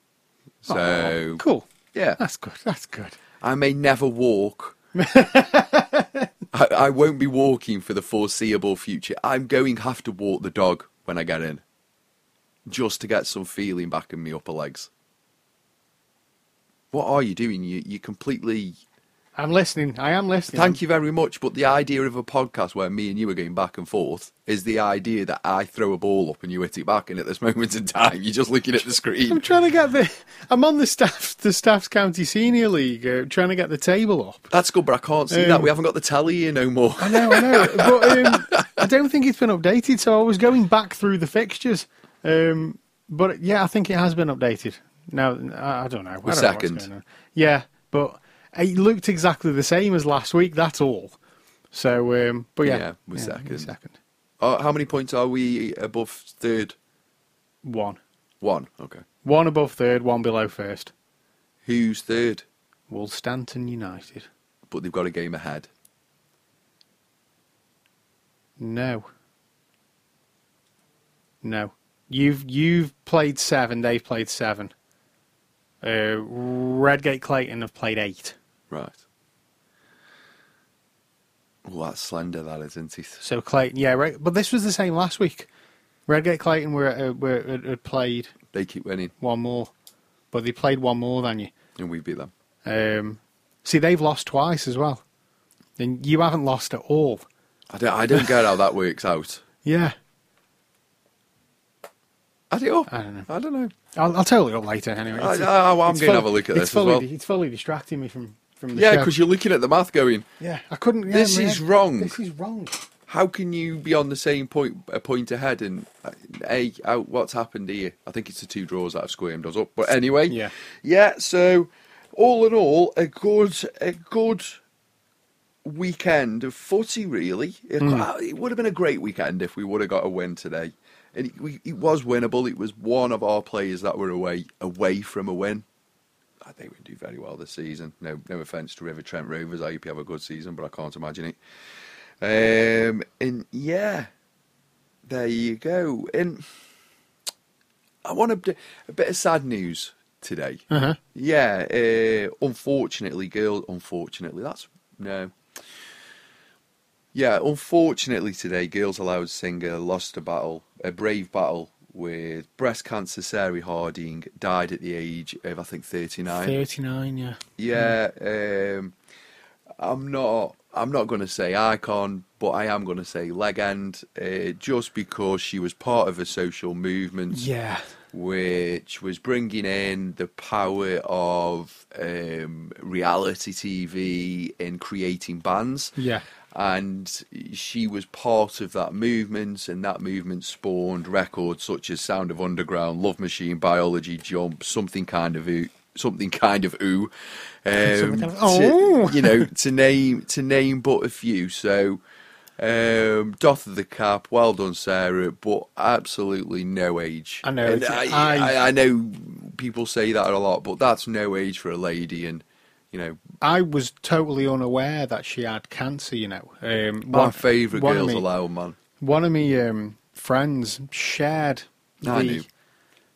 C: So,
B: oh, cool.
C: yeah,
B: That's good. That's good.
C: I may never walk. I, I won't be walking for the foreseeable future. I'm going to have to walk the dog when I get in, just to get some feeling back in my upper legs. What are you doing? You you completely.
B: I'm listening. I am listening.
C: Thank you very much. But the idea of a podcast where me and you are going back and forth is the idea that I throw a ball up and you hit it back, and at this moment in time, you're just looking at the screen.
B: I'm trying to get the. I'm on the staff, the staff's county senior league, uh, trying to get the table up.
C: That's good, but I can't see
B: Um,
C: that. We haven't got the telly here no more.
B: I know, I know, but um, I don't think it's been updated. So I was going back through the fixtures, um, but yeah, I think it has been updated. Now I, I don't know. I don't
C: second.
B: Yeah, but it looked exactly the same as last week. That's all. So, um, but yeah,
C: Yeah, we're second.
B: Second,
C: Uh, how many points are we above third?
B: one,
C: One. Okay.
B: one above third, one below first.
C: Who's third?
B: Well, Stanton United.
C: But they've got a game ahead.
B: No. No. You've you've played seven. They've played seven. Uh, Redgate Clayton have played eight.
C: Right. Well, that's slender, that is, isn't it?
B: So Clayton, yeah, right. But this was the same last week. Redgate Clayton were uh, were had- had played
C: They keep winning,
B: one more, but they played one more than you.
C: and we beat them.
B: Um, see, they've lost twice as well, and you haven't lost at all.
C: I don't, I don't get how that works out.
B: Yeah,
C: Add it up.
B: I don't know.
C: I don't know.
B: I'll, I'll tell you up later. Anyway,
C: I, I'm going to have a look at this as well.
B: It's fully distracting me from from the
C: Yeah, because you're looking at the math going,
B: Yeah, I couldn't. yeah,
C: This
B: man,
C: is wrong.
B: This is wrong.
C: how can you be on the same point, a point ahead? And uh, A, how, what's happened here? I think it's the two draws that have squirmed us up. But anyway,
B: Yeah.
C: yeah. So all in all, a good, a good weekend of footy. Really, it, uh, it would have been a great weekend if we would have got a win today. And it, it was winnable. It was one of our players that were away away from a win. I think we do very well this season. No, no offense to River Trent Rovers. I hope you have a good season, but I can't imagine it. Um, and yeah, there you go. And I want a, bit- a bit of sad news today.
B: Uh-huh.
C: Yeah, uh, unfortunately, girl. Unfortunately, that's no. Yeah, unfortunately today, Girls Aloud singer lost a battle, a brave battle with breast cancer. Sarah Harding died at the age of I think thirty nine.
B: Thirty-nine. Yeah.
C: Yeah, um, I'm not. I'm not going to say icon, but I am going to say legend, uh, just because she was part of a social movement
B: Yeah.
C: which was bringing in the power of um, reality TV in creating bands.
B: Yeah.
C: And she was part of that movement, and that movement spawned records such as Sound of Underground, Love Machine, Biology, Jump, something kind of ooh, something kind of ooh, um,
B: kind of-
C: to-
B: oh.
C: you know, to name to name but a few. So, um, doth of the cap, well done, Sarah, but absolutely no age.
B: I know,
C: I,
B: I-
C: I, I know people say that a lot, but that's no age for a lady, and you know,
B: I was totally unaware that she had cancer. You know, um,
C: my
B: one-
C: favourite
B: one
C: girls
B: me-
C: allowed man.
B: One of my um, friends shared
C: I
B: the
C: knew.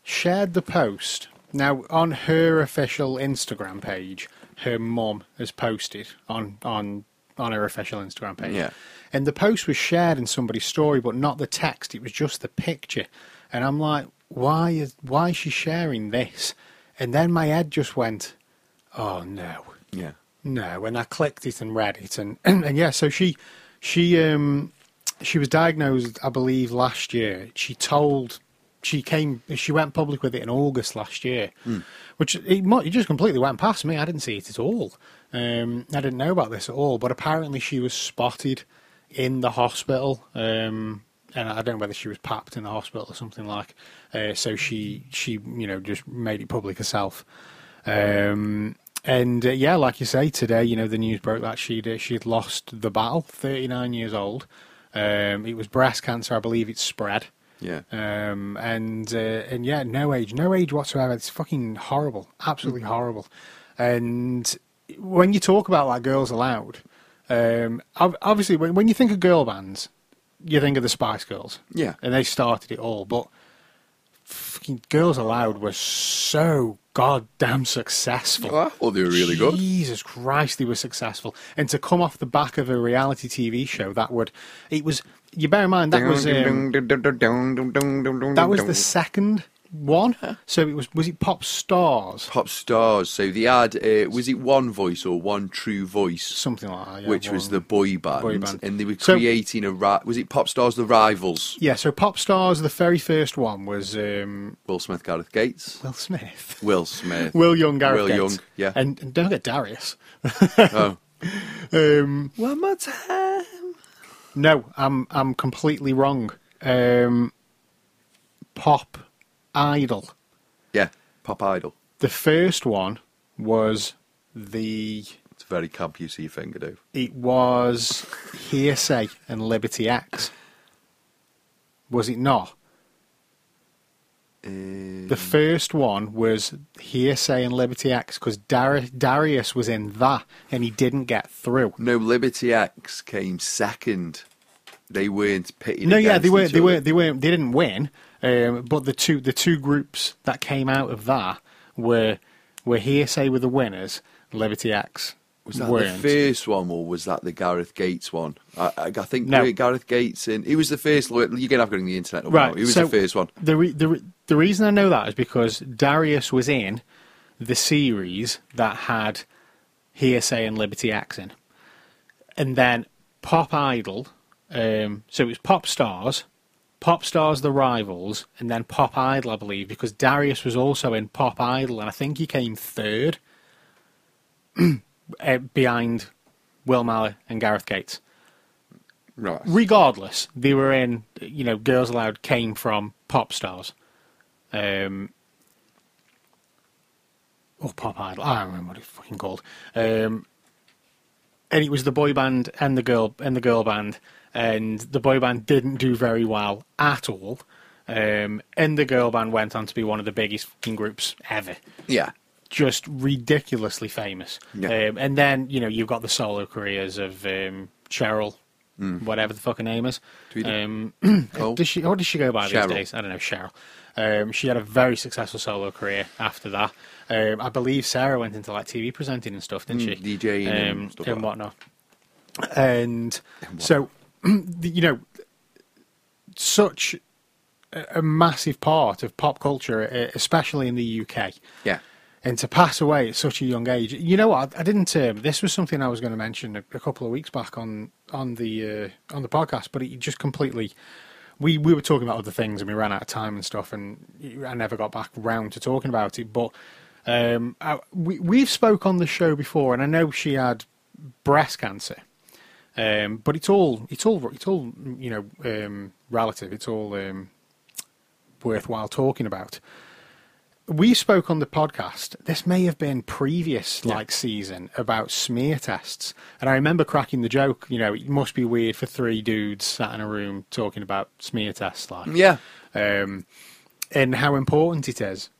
B: shared the post Now, on her official Instagram page, her mum has posted on on on her official Instagram page.
C: Yeah.
B: And the post was shared in somebody's story, but not the text. It was just the picture. And I'm like, why is why is she sharing this? And then my head just went, oh no,
C: Yeah.
B: no. And I clicked it and read it, and and, yeah, so she she um she was diagnosed, I believe, last year. She told she came she went public with it in August last year, which it, it just completely went past me. I didn't see it at all. Um, I didn't know about this at all. But apparently, she was spotted in the hospital. Um, and I don't know whether she was papped in the hospital or something like. Uh, so she she you know just made it public herself. Um, and uh, yeah, like you say, today you know the news broke that she'd uh, she'd lost the battle. Thirty nine years old. Um, it was breast cancer, I believe. It spread.
C: Yeah.
B: Um, and uh, and yeah, no age, no age whatsoever. It's fucking horrible, absolutely horrible. And when you talk about like Girls Aloud, um, obviously when when you think of girl bands, you think of the Spice Girls.
C: Yeah.
B: and they started it all. But fucking Girls Aloud was so goddamn successful.
C: Well, they were really good.
B: Jesus Christ, they were successful. And to come off the back of a reality TV show, that would it was. You bear in mind that was um, that was the second one. So it was was it Pop Stars,
C: Pop stars. So they had uh, was it one voice or one true voice,
B: something like that. yeah,
C: which was the boy band,
B: Boy band.
C: and they were
B: So-
C: creating a ri- was it Pop stars the rivals?
B: yeah. So Pop Stars, the very first one was um,
C: Will Smith, Gareth Gates,
B: Will Smith,
C: Will Smith,
B: Will Young, Gareth
C: Will
B: Gates.
C: Young, yeah.
B: and, and don't get Darius.
C: oh.
B: Um,
C: One more time.
B: No, I'm I'm completely wrong. Um, Pop Idol.
C: Yeah, Pop Idol.
B: The first one was the
C: It's a very camp you see your finger do.
B: it was Hearsay and Liberty X. Was it not?
C: Uh,
B: The first one was Hearsay and Liberty X because Dar- Darius was in that and he didn't get through.
C: no, Liberty X came second. They weren't pitted.
B: No, yeah, they weren't. They weren't. They weren't. They didn't win. Um, but the two the two groups that came out of that were were Hearsay were the winners. Liberty X
C: Was that
B: weren't.
C: the first one, or was that the Gareth Gates one? I, I, I think
B: No.
C: Gareth Gates in. He was the first. You're gonna have to go on the internet. up
B: Right,
C: now. He was
B: so-
C: the first one.
B: The, re- the re- the reason I know that is because Darius was in the series that had Hearsay and Liberty X in, and then Pop Idol. Um, so it was Pop Stars, Pop Stars the rivals, and then Pop Idol, I believe, because Darius was also in Pop Idol, and I think he came third uh, behind Will Malley and Gareth Gates
C: Right.
B: regardless, they were in. You know, Girls Aloud came from pop stars, um, or pop idol. I don't remember what it's fucking called. Um, and it was the boy band and the girl and the girl band, and the boy band didn't do very well at all. Um, and the girl band went on to be one of the biggest fucking groups ever
C: Yeah.
B: just ridiculously famous.
C: Yeah.
B: Um, and then you know you've got the solo careers of um, Cheryl, whatever the fucking name is. Um,
C: Cole?
B: does she? What does she go by
C: Cheryl.
B: these days? I don't know. Cheryl. Um, she had a very successful solo career after that. Um, I believe Sarah went into like TV presenting and stuff, didn't
C: Mm,
B: she?
C: DJing and
B: um,
C: stuff
B: and
C: like that.
B: whatnot. And so, the- you know, such a, massive part of pop culture, especially in the UK
C: Yeah.
B: and to pass away at such a young age. You know what? I didn't. Um, this was something I was going to mention a, a couple of weeks back on on the uh, on the podcast, but it just completely. We we were talking about other things and we ran out of time and stuff, and I never got back round to talking about it. But um, I, we we've spoke on the show before, and I know she had breast cancer. Um, but it's all it's all it's all you know um, relative. It's all um, worthwhile talking about we spoke on the podcast. This may have been previous like season about smear tests, and I remember cracking the joke. You know, it must be weird for three dudes sat in a room talking about smear tests, like
C: Yeah.
B: um, and how important it is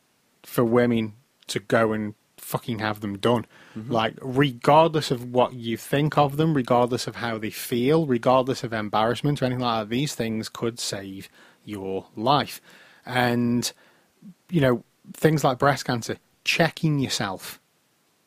B: for women to go and fucking have them done. Mm-hmm. Like, regardless of what you think of them, regardless of how they feel, regardless of embarrassment or anything like that, these things could save your life. And, you know, things like breast cancer, checking yourself.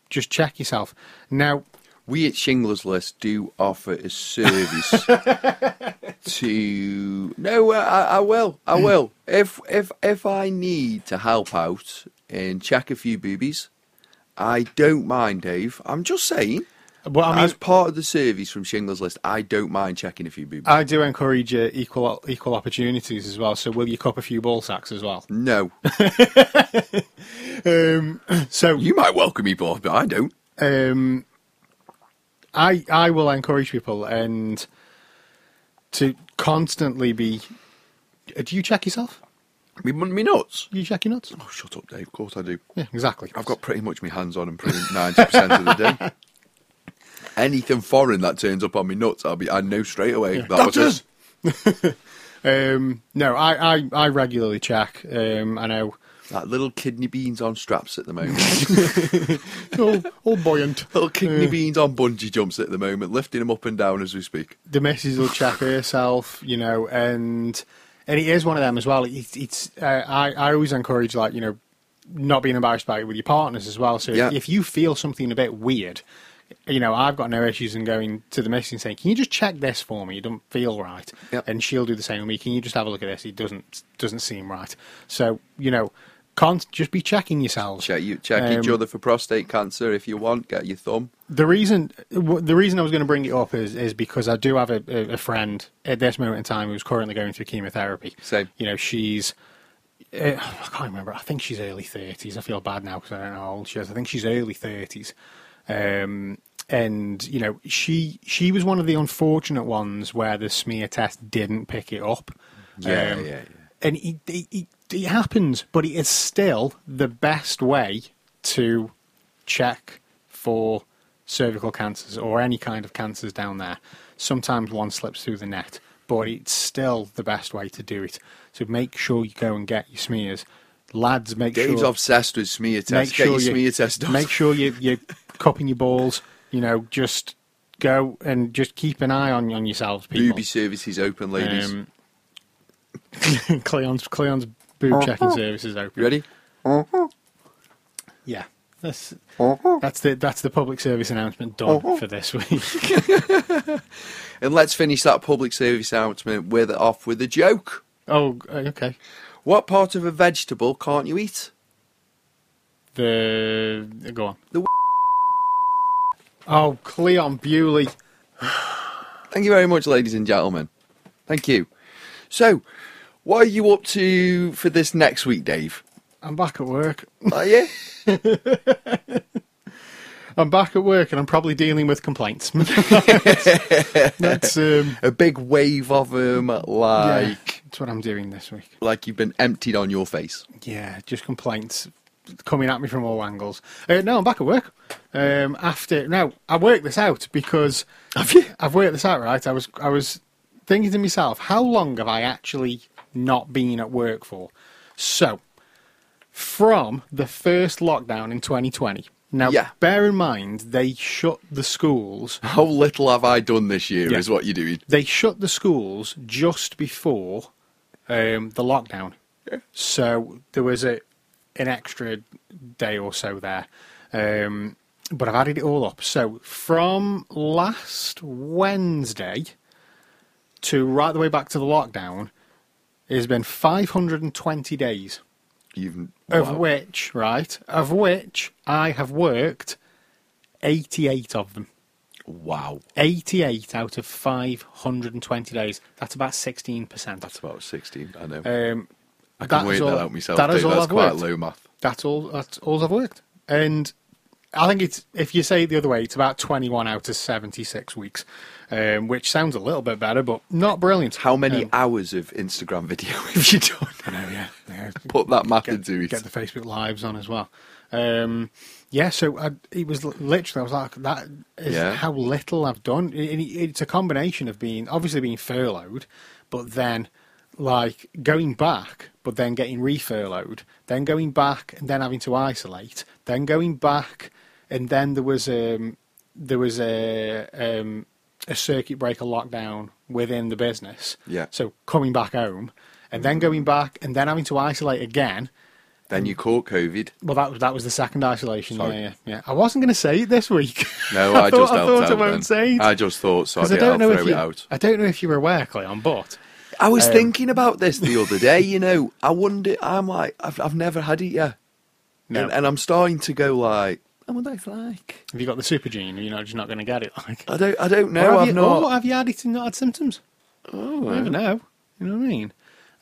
B: Just check yourself. Now,
C: We at Shingler's List do offer a service to. No, uh, I, I will. I will. If if if I need to help out and check a few boobies, I don't mind, Dave. I'm just saying.
B: well, I mean,
C: as part of the service from Shingler's List, I don't mind checking a few boobies.
B: I do encourage uh, equal equal opportunities as well. So, will you cop a few ball sacks as well?
C: no,
B: Um, so,
C: you might welcome me, both, but I don't.
B: um, I I will encourage people and to constantly be. uh, Do you check yourself?
C: Me, me nuts.
B: You check your nuts?
C: Oh, shut up, Dave. Of course I do.
B: Yeah, exactly.
C: I've got pretty much my hands on them pretty ninety percent of the day. Anything foreign that turns up on me nuts, I'll be I know straight away. That was
B: Doctors!
C: it.
B: Um, no, I, I, I regularly check. Um, I know.
C: Like little kidney beans on straps at the moment.
B: all, all buoyant.
C: little kidney beans on bungee jumps at the moment, lifting them up and down as we speak.
B: the missus will check herself, you know, and and he is one of them as well. It, it's uh, I I always encourage like you know not being embarrassed by it with your partners as well. So
C: Yeah.
B: if, if you feel something a bit weird, you know, I've got no issues in going to the missus and saying, "Can you just check this for me? It doesn't feel right."
C: Yep.
B: And she'll do the same with me. Can you just have a look at this? It doesn't doesn't seem right. So you know, can't just be checking yourselves.
C: Check you check each
B: Um,
C: other for prostate cancer if you want. Get your thumb.
B: The reason the reason I was going to bring it up is is because I do have a, a, friend at this moment in time who's currently going through chemotherapy.
C: Same.
B: You know, she's uh, I can't remember. I think she's early thirties. I feel bad now because I don't know how old she is. I think she's early thirties. Um, and you know, she she was one of the unfortunate ones where the smear test didn't pick it up.
C: Yeah,
B: Um,
C: yeah, yeah.
B: And he, it, it, it happens, but it is still the best way to check for cervical cancers or any kind of cancers down there. Sometimes one slips through the net, but it's still the best way to do it. So make sure you go and get your smears. Lads, make
C: Dave's
B: sure
C: obsessed with smear tests.
B: make
C: Get
B: sure
C: your
B: you
C: smear test done.
B: make sure you you're cupping your balls. You know, just go and just keep an eye on on yourselves, people.
C: Booby services open, ladies.
B: Um, Cleon's Cleon's boob uh-huh. checking service is open.
C: ready? Uh-huh.
B: Yeah, that's uh-huh. that's the that's the public service announcement done for this week.
C: And let's finish that public service announcement with off with a joke.
B: oh, okay.
C: What part of a vegetable can't you eat?
B: The go on.
C: The
B: Oh, Cleon Bewley.
C: Thank you very much, ladies and gentlemen. Thank you. So, what are you up to for this next week, Dave?
B: I'm back at work.
C: Are you?
B: I'm back at work, and I'm probably dealing with complaints. that's um,
C: a big wave of them,
B: yeah,
C: like
B: that's what I'm doing this week.
C: like you've been emptied on your face.
B: Yeah, just complaints coming at me from all angles. Uh, no, I'm back at work. Um, after now, I worked this out because
C: Have you?
B: I've worked this out. Right, I was I was thinking to myself, how long have I actually not been at work for? So, from the first lockdown in 2020. Now,
C: Yeah.
B: bear in mind they shut the schools.
C: How little have I done this year?
B: Yeah.
C: Is what you're doing.
B: They shut the schools just before um, the lockdown. Yeah. So there was a an extra day or so there. Um, but I've added it all up. So from last Wednesday to right the way back to the lockdown, it has been 520 days.
C: You've
B: Of
C: wow.
B: which, right, of which I have worked 88 of them.
C: wow.
B: 88 out of 520 days. That's about 16%.
C: That's about sixteen. I know.
B: um,
C: I can work
B: is
C: that out myself.
B: that is
C: Dave.
B: all
C: That's
B: I've
C: quite
B: worked.
C: low math.
B: That's all. That's all I've worked. And I think it's if you say it the other way, it's about 21 out of 76 weeks, um, which sounds a little bit better, but not brilliant.
C: How many
B: Um,
C: hours of Instagram video have you done?
B: I know, yeah. yeah.
C: Put that math
B: get,
C: into it.
B: get the Facebook lives on as well. Um, yeah, so I, it was literally I was like, that is
C: Yeah.
B: how little I've done. It, it, it's a combination of being obviously being furloughed, but then like going back, but then getting refurloughed, then going back and then having to isolate, then going back, and then there was um, there was a um, a circuit breaker lockdown within the business.
C: Yeah.
B: So coming back home, and then going back, and then having to isolate again,
C: Then you caught COVID.
B: Well, that was that was the second isolation.
C: Sorry.
B: Yeah, yeah. I wasn't going to say it this week.
C: No, I,
B: thought-
C: just
B: I thought I won't
C: then.
B: say it.
C: I just thought, so I,
B: I don't
C: I'll
B: know
C: throw
B: if
C: it
B: you,
C: out.
B: I don't know if you were aware, Cleon, but
C: I was
B: Um,
C: thinking about this the other day. You know, I wonder. I'm like, I've I've never had it yet,
B: No.
C: and, and I'm starting to go like, I wonder if like.
B: have you got the super gene? You're not just not going to get it. Like,
C: I don't. I don't
B: Or
C: know.
B: have
C: I've
B: you,
C: not.
B: Or have you had it and not had symptoms?
C: Oh,
B: You never know. You know what I mean?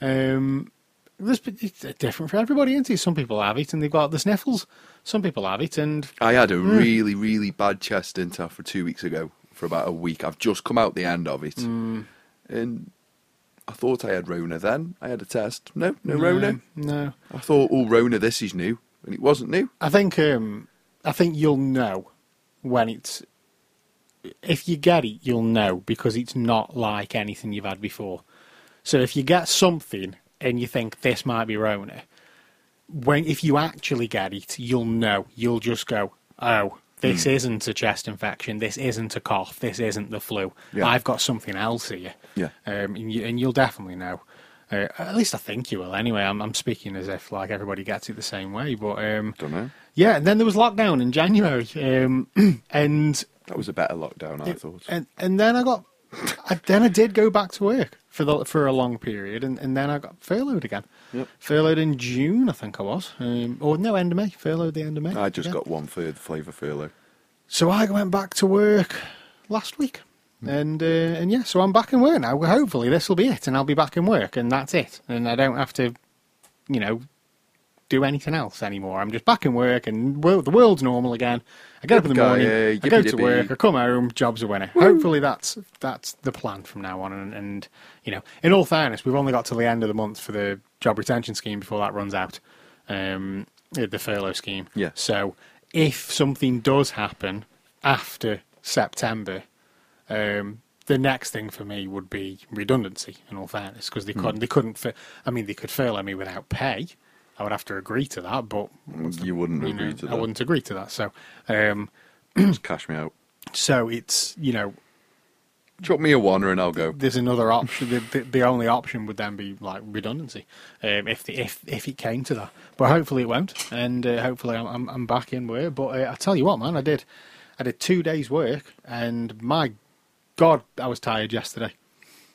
B: Um, this, it's different for everybody, isn't it? Some people have it and they've got the sniffles. Some people have it and
C: I had a
B: Mm.
C: really, really bad chest didn't for two weeks ago for about a week. I've just come out the end of it,
B: Mm.
C: and I thought I had Rona. Then I had a test. No, no, Rona.
B: No,
C: I thought, oh, Rona, this is new, and it wasn't new.
B: I think um, I think you'll know when it's if you get it, you'll know because it's not like anything you've had before. So if you get something and you think this might be Rona, when if you actually get it, you'll know. You'll just go, oh. This
C: Hmm.
B: isn't a chest infection. This isn't a cough. This isn't the flu.
C: Yeah.
B: I've got something else here.
C: Yeah.
B: um, and, you, and you'll definitely know. Uh, at least I think you will. Anyway, I'm, I'm speaking as if like everybody gets it the same way, but um,
C: Don't know.
B: Yeah, and then there was lockdown in January, um, and
C: That was a better lockdown, I thought.
B: and and then I got, I, then I did go back to work for the for a long period, and, and then I got furloughed again.
C: Yep.
B: Furloughed in June, I think I was, um, or no, end of May. Furloughed the end of May.
C: I just
B: yeah.
C: got one third flavour furlough.
B: So I went back to work last week, and uh, and yeah, so I'm back in work now. Hopefully this will be it, and I'll be back in work, and that's it, and I don't have to, you know, do anything else anymore. I'm just back in work, and the world's normal again. I get up in the morning, I go to work, I come home, job's a winner. Hopefully that's that's the plan from now on, and, and you know, in all fairness, we've only got till the end of the month for the job retention scheme before that runs out, um, the furlough scheme.
C: Yeah.
B: So if something does happen after September, um, the next thing for me would be redundancy. In all fairness, because they
C: Hmm.
B: couldn't, they couldn't. I mean, they could furlough me without pay. I would have to agree to that, but
C: You wouldn't
B: you
C: agree
B: know,
C: to that.
B: I wouldn't agree to that. So, um,
C: Just cash me out.
B: so it's you know,
C: Chuck me a oneer and I'll go.
B: there's another option. The, the, the only option would then be like redundancy, um, if the, if if it came to that. But hopefully it won't, and uh, hopefully I'm, I'm I'm back in work. But uh, I tell you what, man, I did I did two days work, and my God, I was tired yesterday.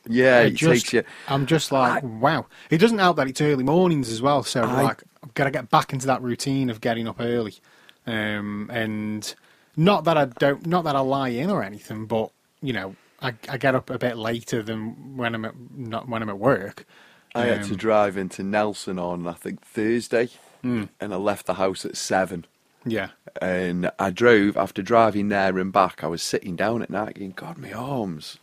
C: Yeah,
B: I
C: it
B: just,
C: takes you.
B: I'm just like, wow. It doesn't help that it's early mornings as well. So
C: I-
B: like, I've got to get back into that routine of getting up early, um, and not that I don't, not that I lie in or anything, but you know, I, I get up a bit later than when I'm at not when I'm at work.
C: I had to
B: Um,
C: drive into Nelson on, I think, Thursday,
B: Hmm.
C: and I left the house at seven.
B: Yeah,
C: And I drove, after driving there and back, I was sitting down at night going, God, my arms,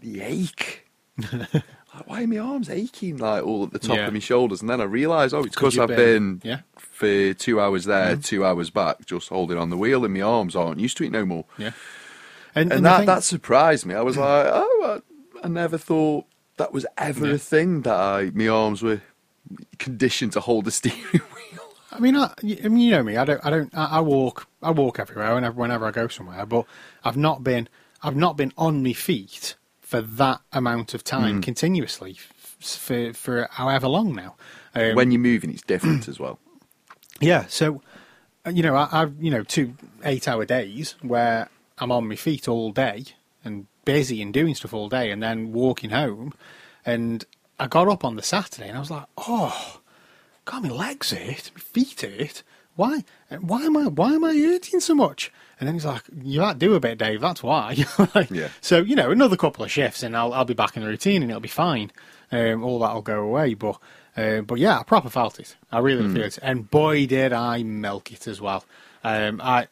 C: the ache. like, why are my arms aching, like, all at the top
B: Yeah.
C: of my shoulders? And then I realised, oh, it's because I've been,
B: been- yeah.
C: for two hours there,
B: Mm-hmm.
C: two hours back, just holding on the wheel, and my arms aren't used to it no more.
B: yeah. And,
C: And
B: the
C: that,
B: thing-
C: that surprised me. I was like, oh, I, I never thought that was ever
B: Yeah.
C: a thing that I, my arms were conditioned to hold the steering wheel.
B: I mean, I, I mean, you know me. I don't. I don't. I, I walk. I walk everywhere whenever whenever I go somewhere. But I've not been. I've not been on my feet for that amount of
C: Mm.
B: time continuously for for however long now. Um,
C: when you're moving, it's different as well.
B: yeah. So, uh, you know, I, I've you know two eight-hour days where I'm on my feet all day and busy and doing stuff all day, and then walking home. And I got up on the Saturday and I was like, oh, God, my legs hurt, my feet hurt. Why? Why am I? Why am I hurting so much? And then he's like, "You might do a bit, Dave. That's why." Like,
C: Yeah.
B: So you know, another couple of shifts, and I'll I'll be back in the routine, and it'll be fine. Um, all that'll go away. But uh, but yeah, I proper felt it. I really feel it, and boy, did I milk it as well. Um, I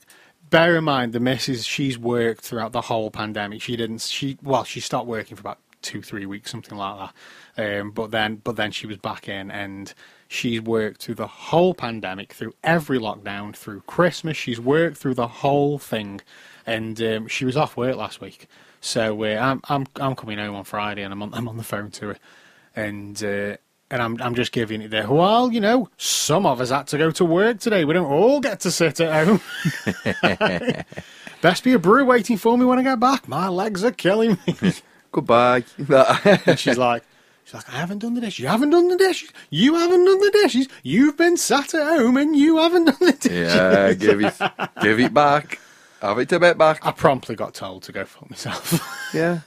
B: bear in mind the missus. She's worked throughout the whole pandemic. She didn't. She well, she stopped working for about two three weeks, something like that. Um, but then but then she was back in, and she's worked through the whole pandemic, through every lockdown, through Christmas. She's worked through the whole thing, and um, she was off work last week. So uh, I'm I'm I'm coming home on Friday, and I'm on I'm on the phone to her, and. Uh, and I'm I'm just giving it there. Well, you know, some of us had to go to work today. We don't all get to sit at home. Best be a brew waiting for me when I get back. My legs are killing me.
C: Goodbye.
B: and she's like, She's like, I haven't done the dishes. You haven't done the dishes. You haven't done the dishes. You've been sat at home and you haven't done the dishes.
C: Yeah, give it, give it back. Have it a bit back.
B: I promptly got told to go fuck myself.
C: Yeah.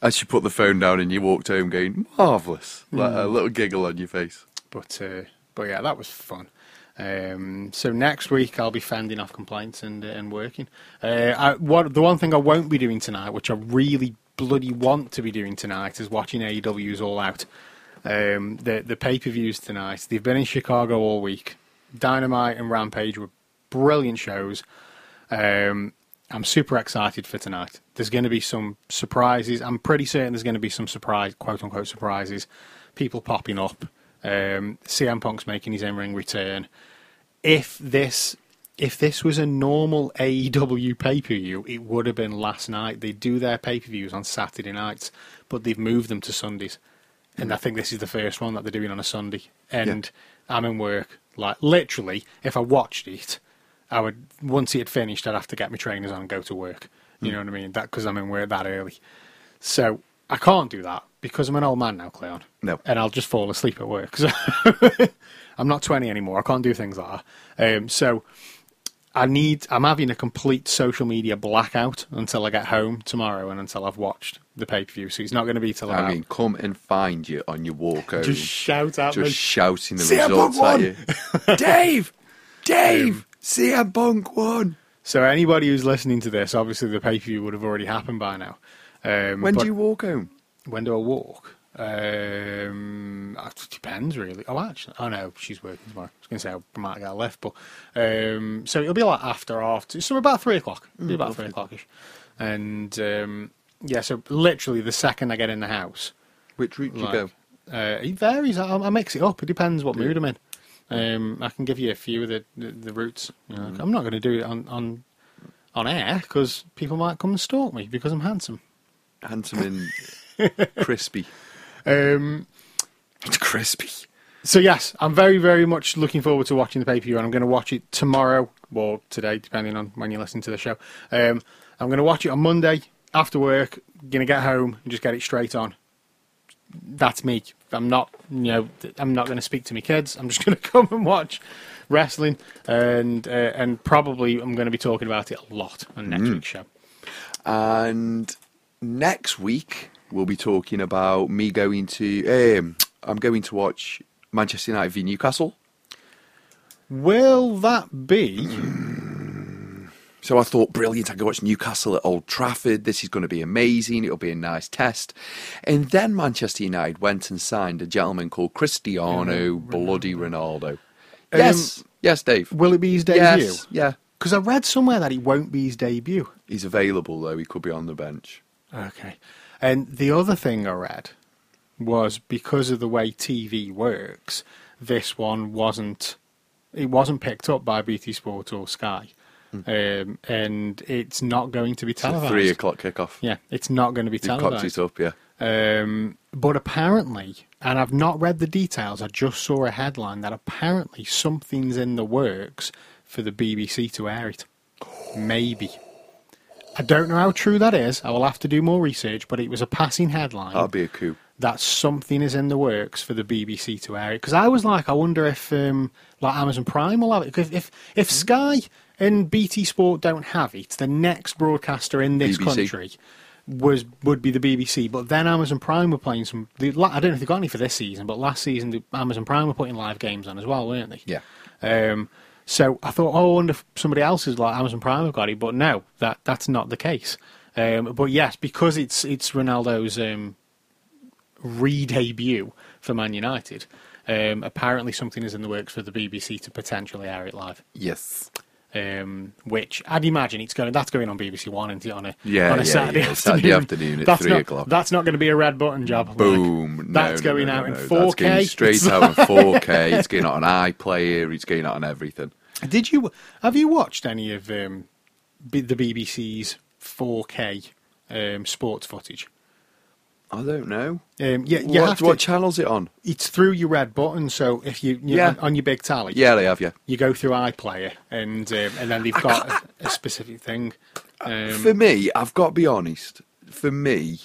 C: As you put the phone down and you walked home going, marvellous. Like a little giggle on your face.
B: but uh, but yeah, that was fun. Um, so next week I'll be fending off complaints and uh, and working. Uh, I, what the one thing I won't be doing tonight, which I really bloody want to be doing tonight, is watching AEW's All Out. Um, the the pay per views tonight. They've been in Chicago all week. Dynamite and Rampage were brilliant shows. Um, I'm super excited for tonight. There's going to be some surprises. I'm pretty certain there's going to be some surprise, quote unquote surprises. People popping up. Um, CM Punk's making his in-ring return. If this, if this was a normal AEW pay-per-view, it would have been last night. They do their pay-per-views on Saturday nights, but they've moved them to Sundays. And I think this is the first one that they're doing on a Sunday. And I'm in work. Like literally, if I watched it, I would once it had finished, I'd have to get my trainers on and go to work. You know what I mean? That because I'm in work that early. So I can't do that because I'm an old man now, Cleon.
C: No.
B: and I'll just fall asleep at work. So I'm not 20 anymore. I can't do things like that. Um, so I need. I'm having a complete social media blackout until I get home tomorrow and until I've watched the pay per view. So he's not going to be till about.
C: I mean, come and find you on your walk home.
B: just shout out.
C: just
B: the-
C: shouting the results at you. Dave! Dave! CM Punk won!
B: So anybody who's listening to this, obviously the pay per view would have already happened by now. Um,
C: When do you walk home?
B: When do I walk? Um, it depends really. Oh, actually, oh no, she's working tomorrow. I was going to say I might get a lift, but um, so it'll be like after half, two, so about three o'clock. It'll be about three o'clockish, and um, yeah, so literally the second I get in the house,
C: Which route do you go?
B: uh, it varies. I, I mix it up. It depends what mood I'm in. Um, I can give you a few of the the, the routes. You know, I'm not going to do it on on on air because people might come and stalk me because I'm handsome.
C: Handsome and crispy.
B: Um,
C: It's crispy.
B: So yes, I'm very, very much looking forward to watching the pay per view, and I'm going to watch it tomorrow or today, depending on when you listen to the show. Um, I'm going to watch it on Monday after work. Going to get home and just get it straight on. That's me. I'm not, you know, I'm not going to speak to my kids. I'm just going to come and watch wrestling, and uh, and probably I'm going to be talking about it a lot on next week's show.
C: And next week we'll be talking about me going to. Um, I'm going to watch Manchester United v Newcastle.
B: Will that be?
C: So I thought, brilliant, I can watch Newcastle at Old Trafford. This is going to be amazing. It'll be a nice test. And then Manchester United went and signed a gentleman called Cristiano Bloody Ronaldo. yes, yes, Dave.
B: Will it be his debut?
C: Yes, yeah.
B: Because I read somewhere that it won't be his debut.
C: He's available though. He could be on the bench.
B: Okay. And the other thing I read was because of the way TV works, this one wasn't it wasn't picked up by BT Sport or Sky. Um, and it's not going to be
C: It's a
B: televised.
C: three o'clock kickoff.
B: Yeah, it's not going to be
C: They cocked
B: televised.
C: it up, yeah.
B: Um, but apparently, and I've not read the details, I just saw a headline that apparently something's in the works for the BBC to air it. Maybe. I don't know how true that is. I will have to do more research, but it was a passing headline
C: That'd be a coup.
B: that something is in the works for the BBC to air it. Because I was like, I wonder if um, like Amazon Prime will have it. if if Sky and BT Sport don't have it, the next broadcaster in this
C: BBC.
B: country was would be the BBC. But then Amazon Prime were playing some. The, I don't know if they got any for this season, but last season the Amazon Prime were putting live games on as well, weren't they?
C: Yeah.
B: Um, so I thought, oh, I wonder if somebody else is like Amazon Prime have got it, but no, that that's not the case. Um, but yes, because it's it's Ronaldo's um, re-debut for Man United. Um, apparently, something is in the works for the BBC to potentially air it live.
C: Yes.
B: Um, which I'd imagine it's going. That's going on BBC One and on a
C: Yeah,
B: on a
C: yeah,
B: Saturday
C: yeah,
B: afternoon.
C: Saturday afternoon at
B: that's
C: three
B: not,
C: o'clock.
B: That's not going to be a red button job. like.
C: Boom. No,
B: That's
C: no,
B: going
C: no,
B: out in
C: no.
B: 4K.
C: straight out in 4K. It's going out on iPlayer. It's going out on everything.
B: Did you have you watched any of um, the BBC's 4K um, sports footage?
C: I don't know.
B: Um, yeah, you
C: what,
B: have to,
C: what channel's it on?
B: it's through your red button. So if you, you
C: Yeah.
B: on, on your big tally,
C: Yeah, they have, yeah.
B: you go through iPlayer, and um, and then they've got a, a specific thing. Um,
C: For me, I've got to be honest. For me,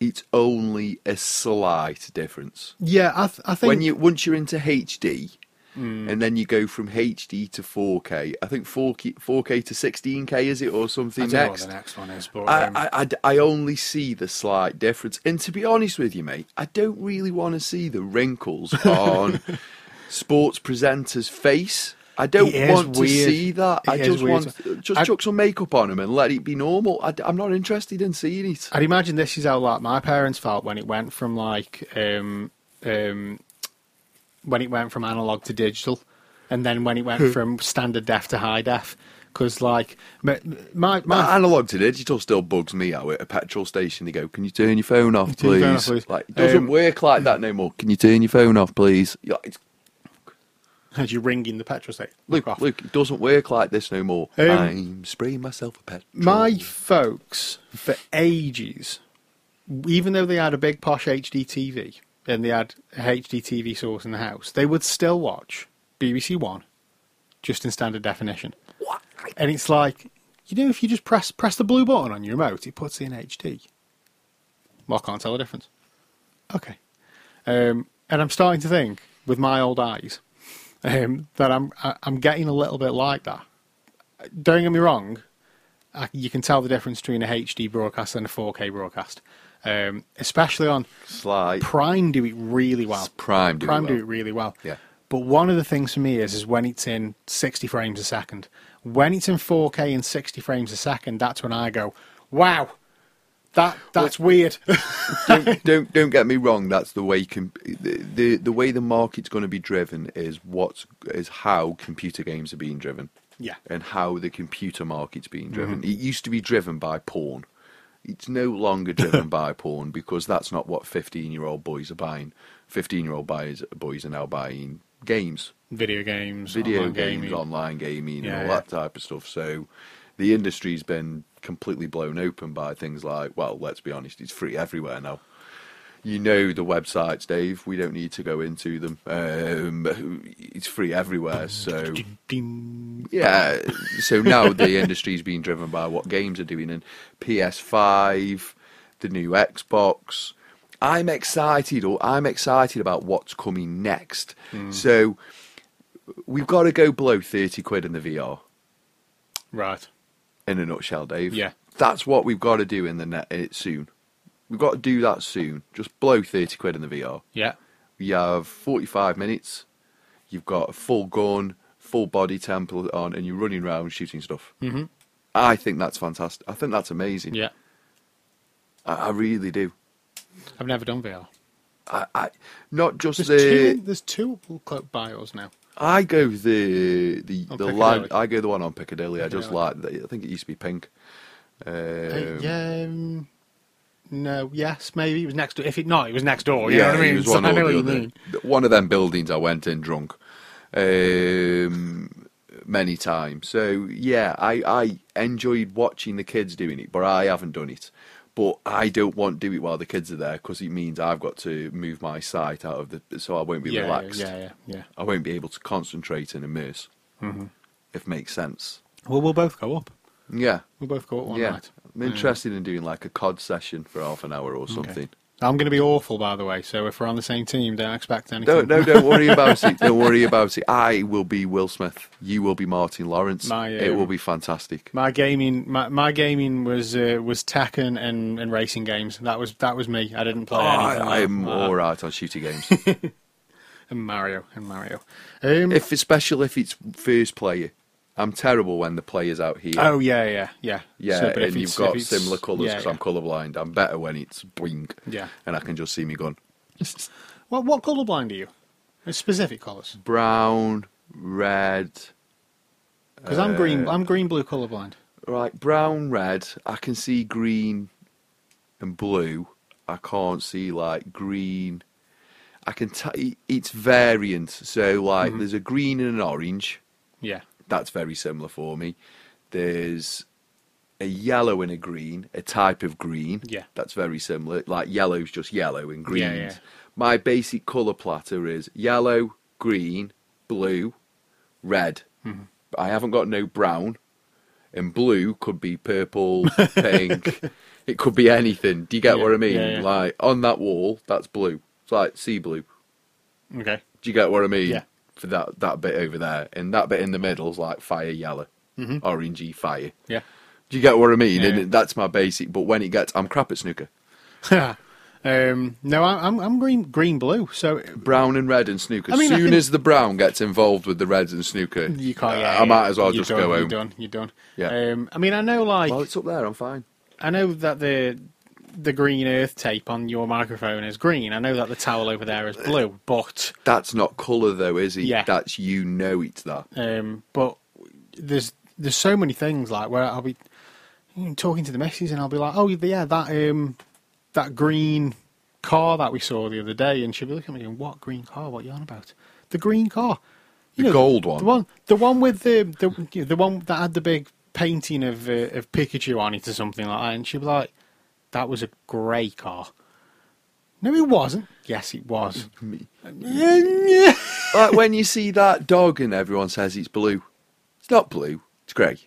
C: it's only a slight difference.
B: Yeah, I, th- I think
C: When you once you're into HD,
B: Hmm.
C: and then you go from HD to 4K. I think 4K, 4K to 16K is it or
B: I
C: something
B: don't know what
C: next?
B: the next one is, but
C: I,
B: um,
C: I, I, I only see the slight difference. And to be honest with you, mate, I don't really want to see the wrinkles on sports presenter's face. I don't
B: It
C: want to
B: weird.
C: see that. I just want just
B: I-
C: chuck some makeup on him and let it be normal. I, am not interested in seeing it.
B: I'd imagine this is how like my parents felt when it went from like um, um, when it went from analog to digital, and then when it went from standard def to high def. Because like my my, my
C: analog to digital still bugs me out at a petrol station. They go, "Can you turn your phone off,
B: Turn your phone
C: please?"
B: off, please.
C: Like, it doesn't
B: Um,
C: work like that no more. Can you turn your phone off, please? Yeah, it's,
B: as you ring in the petrol station.
C: look,
B: off.
C: Luke, it doesn't work like this no more.
B: Um,
C: I'm spraying myself with petrol.
B: My folks, for ages, even though they had a big posh HD TV and they had a HD TV source in the house, they would still watch BBC One, just in standard definition.
C: What?
B: And it's like, you know, if you just press press the blue button on your remote, it puts in HD. Well, I can't tell the difference. Okay. Um, and I'm starting to think, with my old eyes, um, that I'm I- I'm getting a little bit like that. Don't get me wrong, I, you can tell the difference between a HD broadcast and a 4K broadcast, um, especially on
C: Slide.
B: Prime. Do it really well.
C: Prime do it
B: Prime do it really well.
C: Yeah.
B: But one of the things for me is is when it's in 60 frames a second. When it's in 4K and 60 frames a second, that's when I go, wow, that that's weird.
C: don't, don't don't get me wrong. That's the way com- the, the the way the market's going to be driven is what's how computer games are being driven.
B: Yeah.
C: and how the computer market's being driven. It used to be driven by porn. It's no longer driven by porn because that's not what fifteen-year-old boys are buying. Fifteen-year-old boys boys are now buying games,
B: Video games,
C: video
B: online
C: games,
B: gaming.
C: online gaming,
B: Yeah,
C: and all
B: yeah.
C: that type of stuff. So the industry's been completely blown open by things like, well, let's be honest, it's free everywhere now. You know the websites, Dave. We don't need to go into them. Um, it's free everywhere. So yeah. So now the industry's being driven by what games are doing, and PS5, the new Xbox. I'm excited, or I'm excited about what's coming next. So we've got to go below thirty quid in the VR.
B: Right.
C: In a nutshell, Dave.
B: Yeah.
C: That's what we've got to do in the net uh, soon. We've got to do that soon. Just blow thirty quid in the VR.
B: Yeah.
C: You have forty-five minutes. You've got a full gun, full body temple on, and you're running around shooting stuff.
B: hmm
C: I think that's fantastic. I think that's amazing.
B: Yeah.
C: I, I really do.
B: I've never done VR.
C: I, I not just
B: There's
C: the.
B: two. There's two close by us now.
C: I go the the
B: On
C: the
B: Piccadilly.
C: line. I go the one on Piccadilly. I just like. The, I think it used to be pink. Um,
B: Uh, yeah. Um, no. Yes. Maybe it was next door. If it not, it was next door. You know what I mean?
C: was
B: So
C: one
B: I know what you mean.
C: One of them buildings I went in drunk um, many times. So yeah, I, I enjoyed watching the kids doing it, but I haven't done it. But I don't want to do it while the kids are there because it means I've got to move my sight out of the, so I won't be
B: Yeah.
C: relaxed.
B: Yeah. Yeah. Yeah.
C: I won't be able to concentrate and immerse.
B: Mm-hmm.
C: If makes sense.
B: Well, we'll both go up.
C: Yeah,
B: We'll both go up one
C: yeah.
B: night.
C: I'm interested in doing like a COD session for half an hour or something.
B: I'm going to be awful, by the way. So if we're on the same team, don't expect anything.
C: No, no, don't worry about it. Don't worry about it. I will be Will Smith. You will be Martin Lawrence.
B: My,
C: it
B: um,
C: will be fantastic.
B: My gaming, my, my gaming was uh, was Tekken and, and racing games. That was that was me. I didn't play anything.
C: I, I'm
B: that.
C: all right on shooting games.
B: And Mario and Mario. Um,
C: if especially if it's first player, I'm terrible when the player's out here.
B: oh yeah, yeah, yeah.
C: yeah,
B: So,
C: and you've got similar colours because
B: yeah.
C: I'm colourblind. I'm better when it's blink.
B: Yeah.
C: and I can just see me gun.
B: What what colourblind are you? Uh, Specific colours.
C: Brown, red,
B: Because I'm green.
C: Uh,
B: I'm green blue colourblind.
C: right, brown, red. I can see green and blue. I can't see like green. I can. T- it's variant. So like,
B: Mm-hmm.
C: there's a green and an orange.
B: Yeah.
C: That's very similar for me. There's a yellow and a green, a type of green.
B: Yeah.
C: That's very similar. Like yellow's just yellow and green.
B: Yeah, yeah.
C: My basic colour platter is yellow, green, blue, red.
B: Mm-hmm.
C: But I haven't got no brown. and blue could be purple, pink. It could be anything. Do you get
B: Yeah,
C: what I mean?
B: yeah.
C: Like on that wall, that's blue. It's like sea blue.
B: Okay.
C: Do you get what I mean?
B: Yeah.
C: For that that bit over there, and that bit in the middle is like fire yellow, orangey fire.
B: Yeah.
C: Do you get what I mean?
B: Yeah.
C: And that's my basic. But when it gets, I'm crap at snooker.
B: um, no, I'm I'm green green blue. So
C: Brown and red and snooker.
B: I mean,
C: soon
B: think-
C: as the brown gets involved with the reds and snooker,
B: you can't.
C: uh,
B: Yeah,
C: I might as well just
B: done,
C: go
B: You're done. You're done.
C: Yeah.
B: Um, I mean, I know, like,
C: Well, it's up there. I'm fine.
B: I know that the the green earth tape on your microphone is green. I know that the towel over there is blue, but
C: That's not colour though, is it?
B: Yeah.
C: That's you know it's that.
B: um, but there's there's so many things like where I'll be talking to the missus and I'll be like, oh yeah, that um that green car that we saw the other day, and she'll be looking at me going, what green car? What you on about? The green car. You
C: The
B: know,
C: gold one.
B: The one, the one with the the you know, the one that had the big painting of uh, of Pikachu on it or something like that, and she'll be like, "That was a grey car." No, it wasn't. Yes, it was.
C: like when you see that dog and everyone says it's blue. It's not blue. It's grey.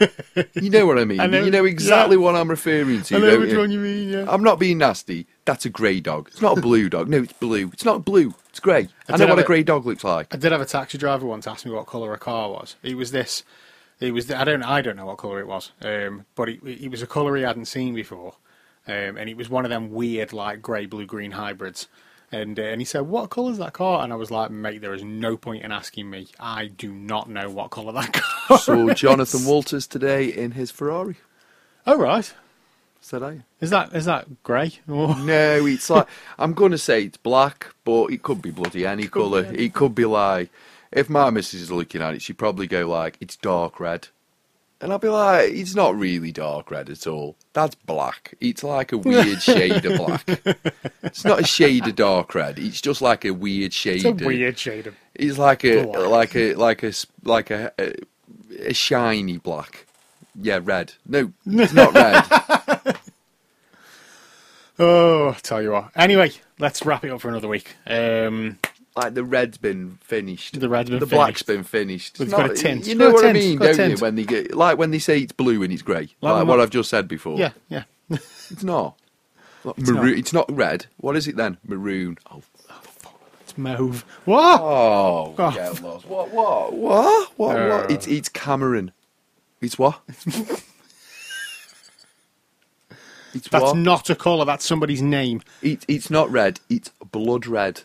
C: you know what I mean.
B: I know-
C: you know exactly
B: yeah.
C: what I'm referring to.
B: I know which
C: you?
B: one you mean. Yeah.
C: I'm not being nasty. That's a grey dog. It's not a blue dog. No, it's blue. It's not blue. It's grey. I,
B: did
C: know what a
B: a-
C: grey dog looks like.
B: I did have a taxi driver once ask me what colour a car was. It was this. It was. I don't. I don't know what colour it was. Um, but it, it was a colour he hadn't seen before, um, and it was one of them weird like grey, blue, green hybrids. And uh, and he said, "What colour's that car?" And I was like, "Mate, there is no point in asking me. I do not know what colour that car."
C: Saw
B: is."
C: Jonathan Walters today in his Ferrari.
B: Oh right.
C: Said I.
B: Is that is that grey? Or-
C: No, it's like I'm going to say it's black, but it could be bloody any colour. It could be like if my missus is looking at it, she'd probably go like it's dark red, and I'll be like, it's not really dark red at all. That's black. It's like a weird shade of black. It's not a shade of dark red. It's just like a weird shade.
B: It's a
C: of-
B: weird shade of.
C: It's like a
B: Black.
C: like a like a like a, a a shiny black. Yeah, red. No, it's not red.
B: Oh, tell you what. Anyway, let's wrap it up for another week. Um,
C: like the red's been finished.
B: The red's been
C: the black's
B: finished.
C: been finished.
B: It's got a tint.
C: You know what I mean, don't you? When they get like when they say it's blue and it's grey,
B: Like
C: like, what I've just said before.
B: yeah, yeah.
C: it's not. It's,
B: not.
C: maroon. it's not red. What is it then? Maroon. Oh,
B: It's mauve. What?
C: oh,
B: Oh.
C: get lost. What? What? What? What?
B: Uh.
C: what? It's it's Cameron. It's what? it's
B: That's
C: what?
B: not a colour. That's somebody's name.
C: It, it's not red. It's blood red.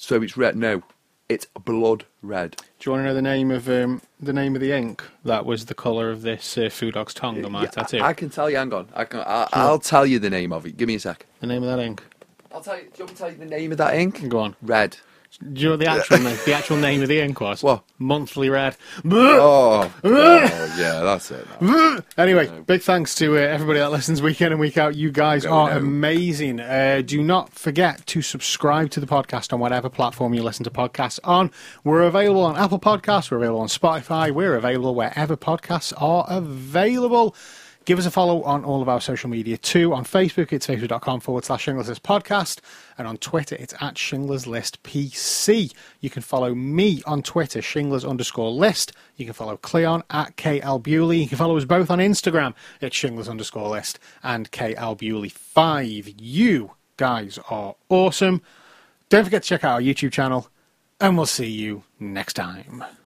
C: So it's red. No, it's blood red.
B: Do you want to know the name of um, the name of the ink that was the colour of this uh, foo dog's tongue on my
C: Yeah,
B: tattoo?
C: I, I can tell you. Hang on. I can. I, I'll tell you the name of it. Give me a sec.
B: the name of that ink.
C: I'll tell you. Do you want me to tell you the name of that ink?
B: Go on.
C: Red.
B: Do you know the actual name? The actual name of the was?
C: What?
B: Monthly red.
C: Oh, oh yeah, that's it.
B: Anyway, big thanks to uh, everybody that listens week in and week out. You guys
C: Go
B: are amazing. Uh, do not forget to subscribe to the podcast on whatever platform you listen to podcasts on. We're available on Apple Podcasts, we're available on Spotify, we're available wherever podcasts are available. Give us a follow on all of our social media too. On Facebook, it's facebook.com forward slash Shingles List Podcast. And on Twitter, it's at Shinglers List PC. You can follow me on Twitter, Shinglers underscore list. You can follow Cleon at KL Bewley. You can follow us both on Instagram at Shinglers underscore list and KL Bewley5. You guys are awesome. Don't forget to check out our YouTube channel, and we'll see you next time.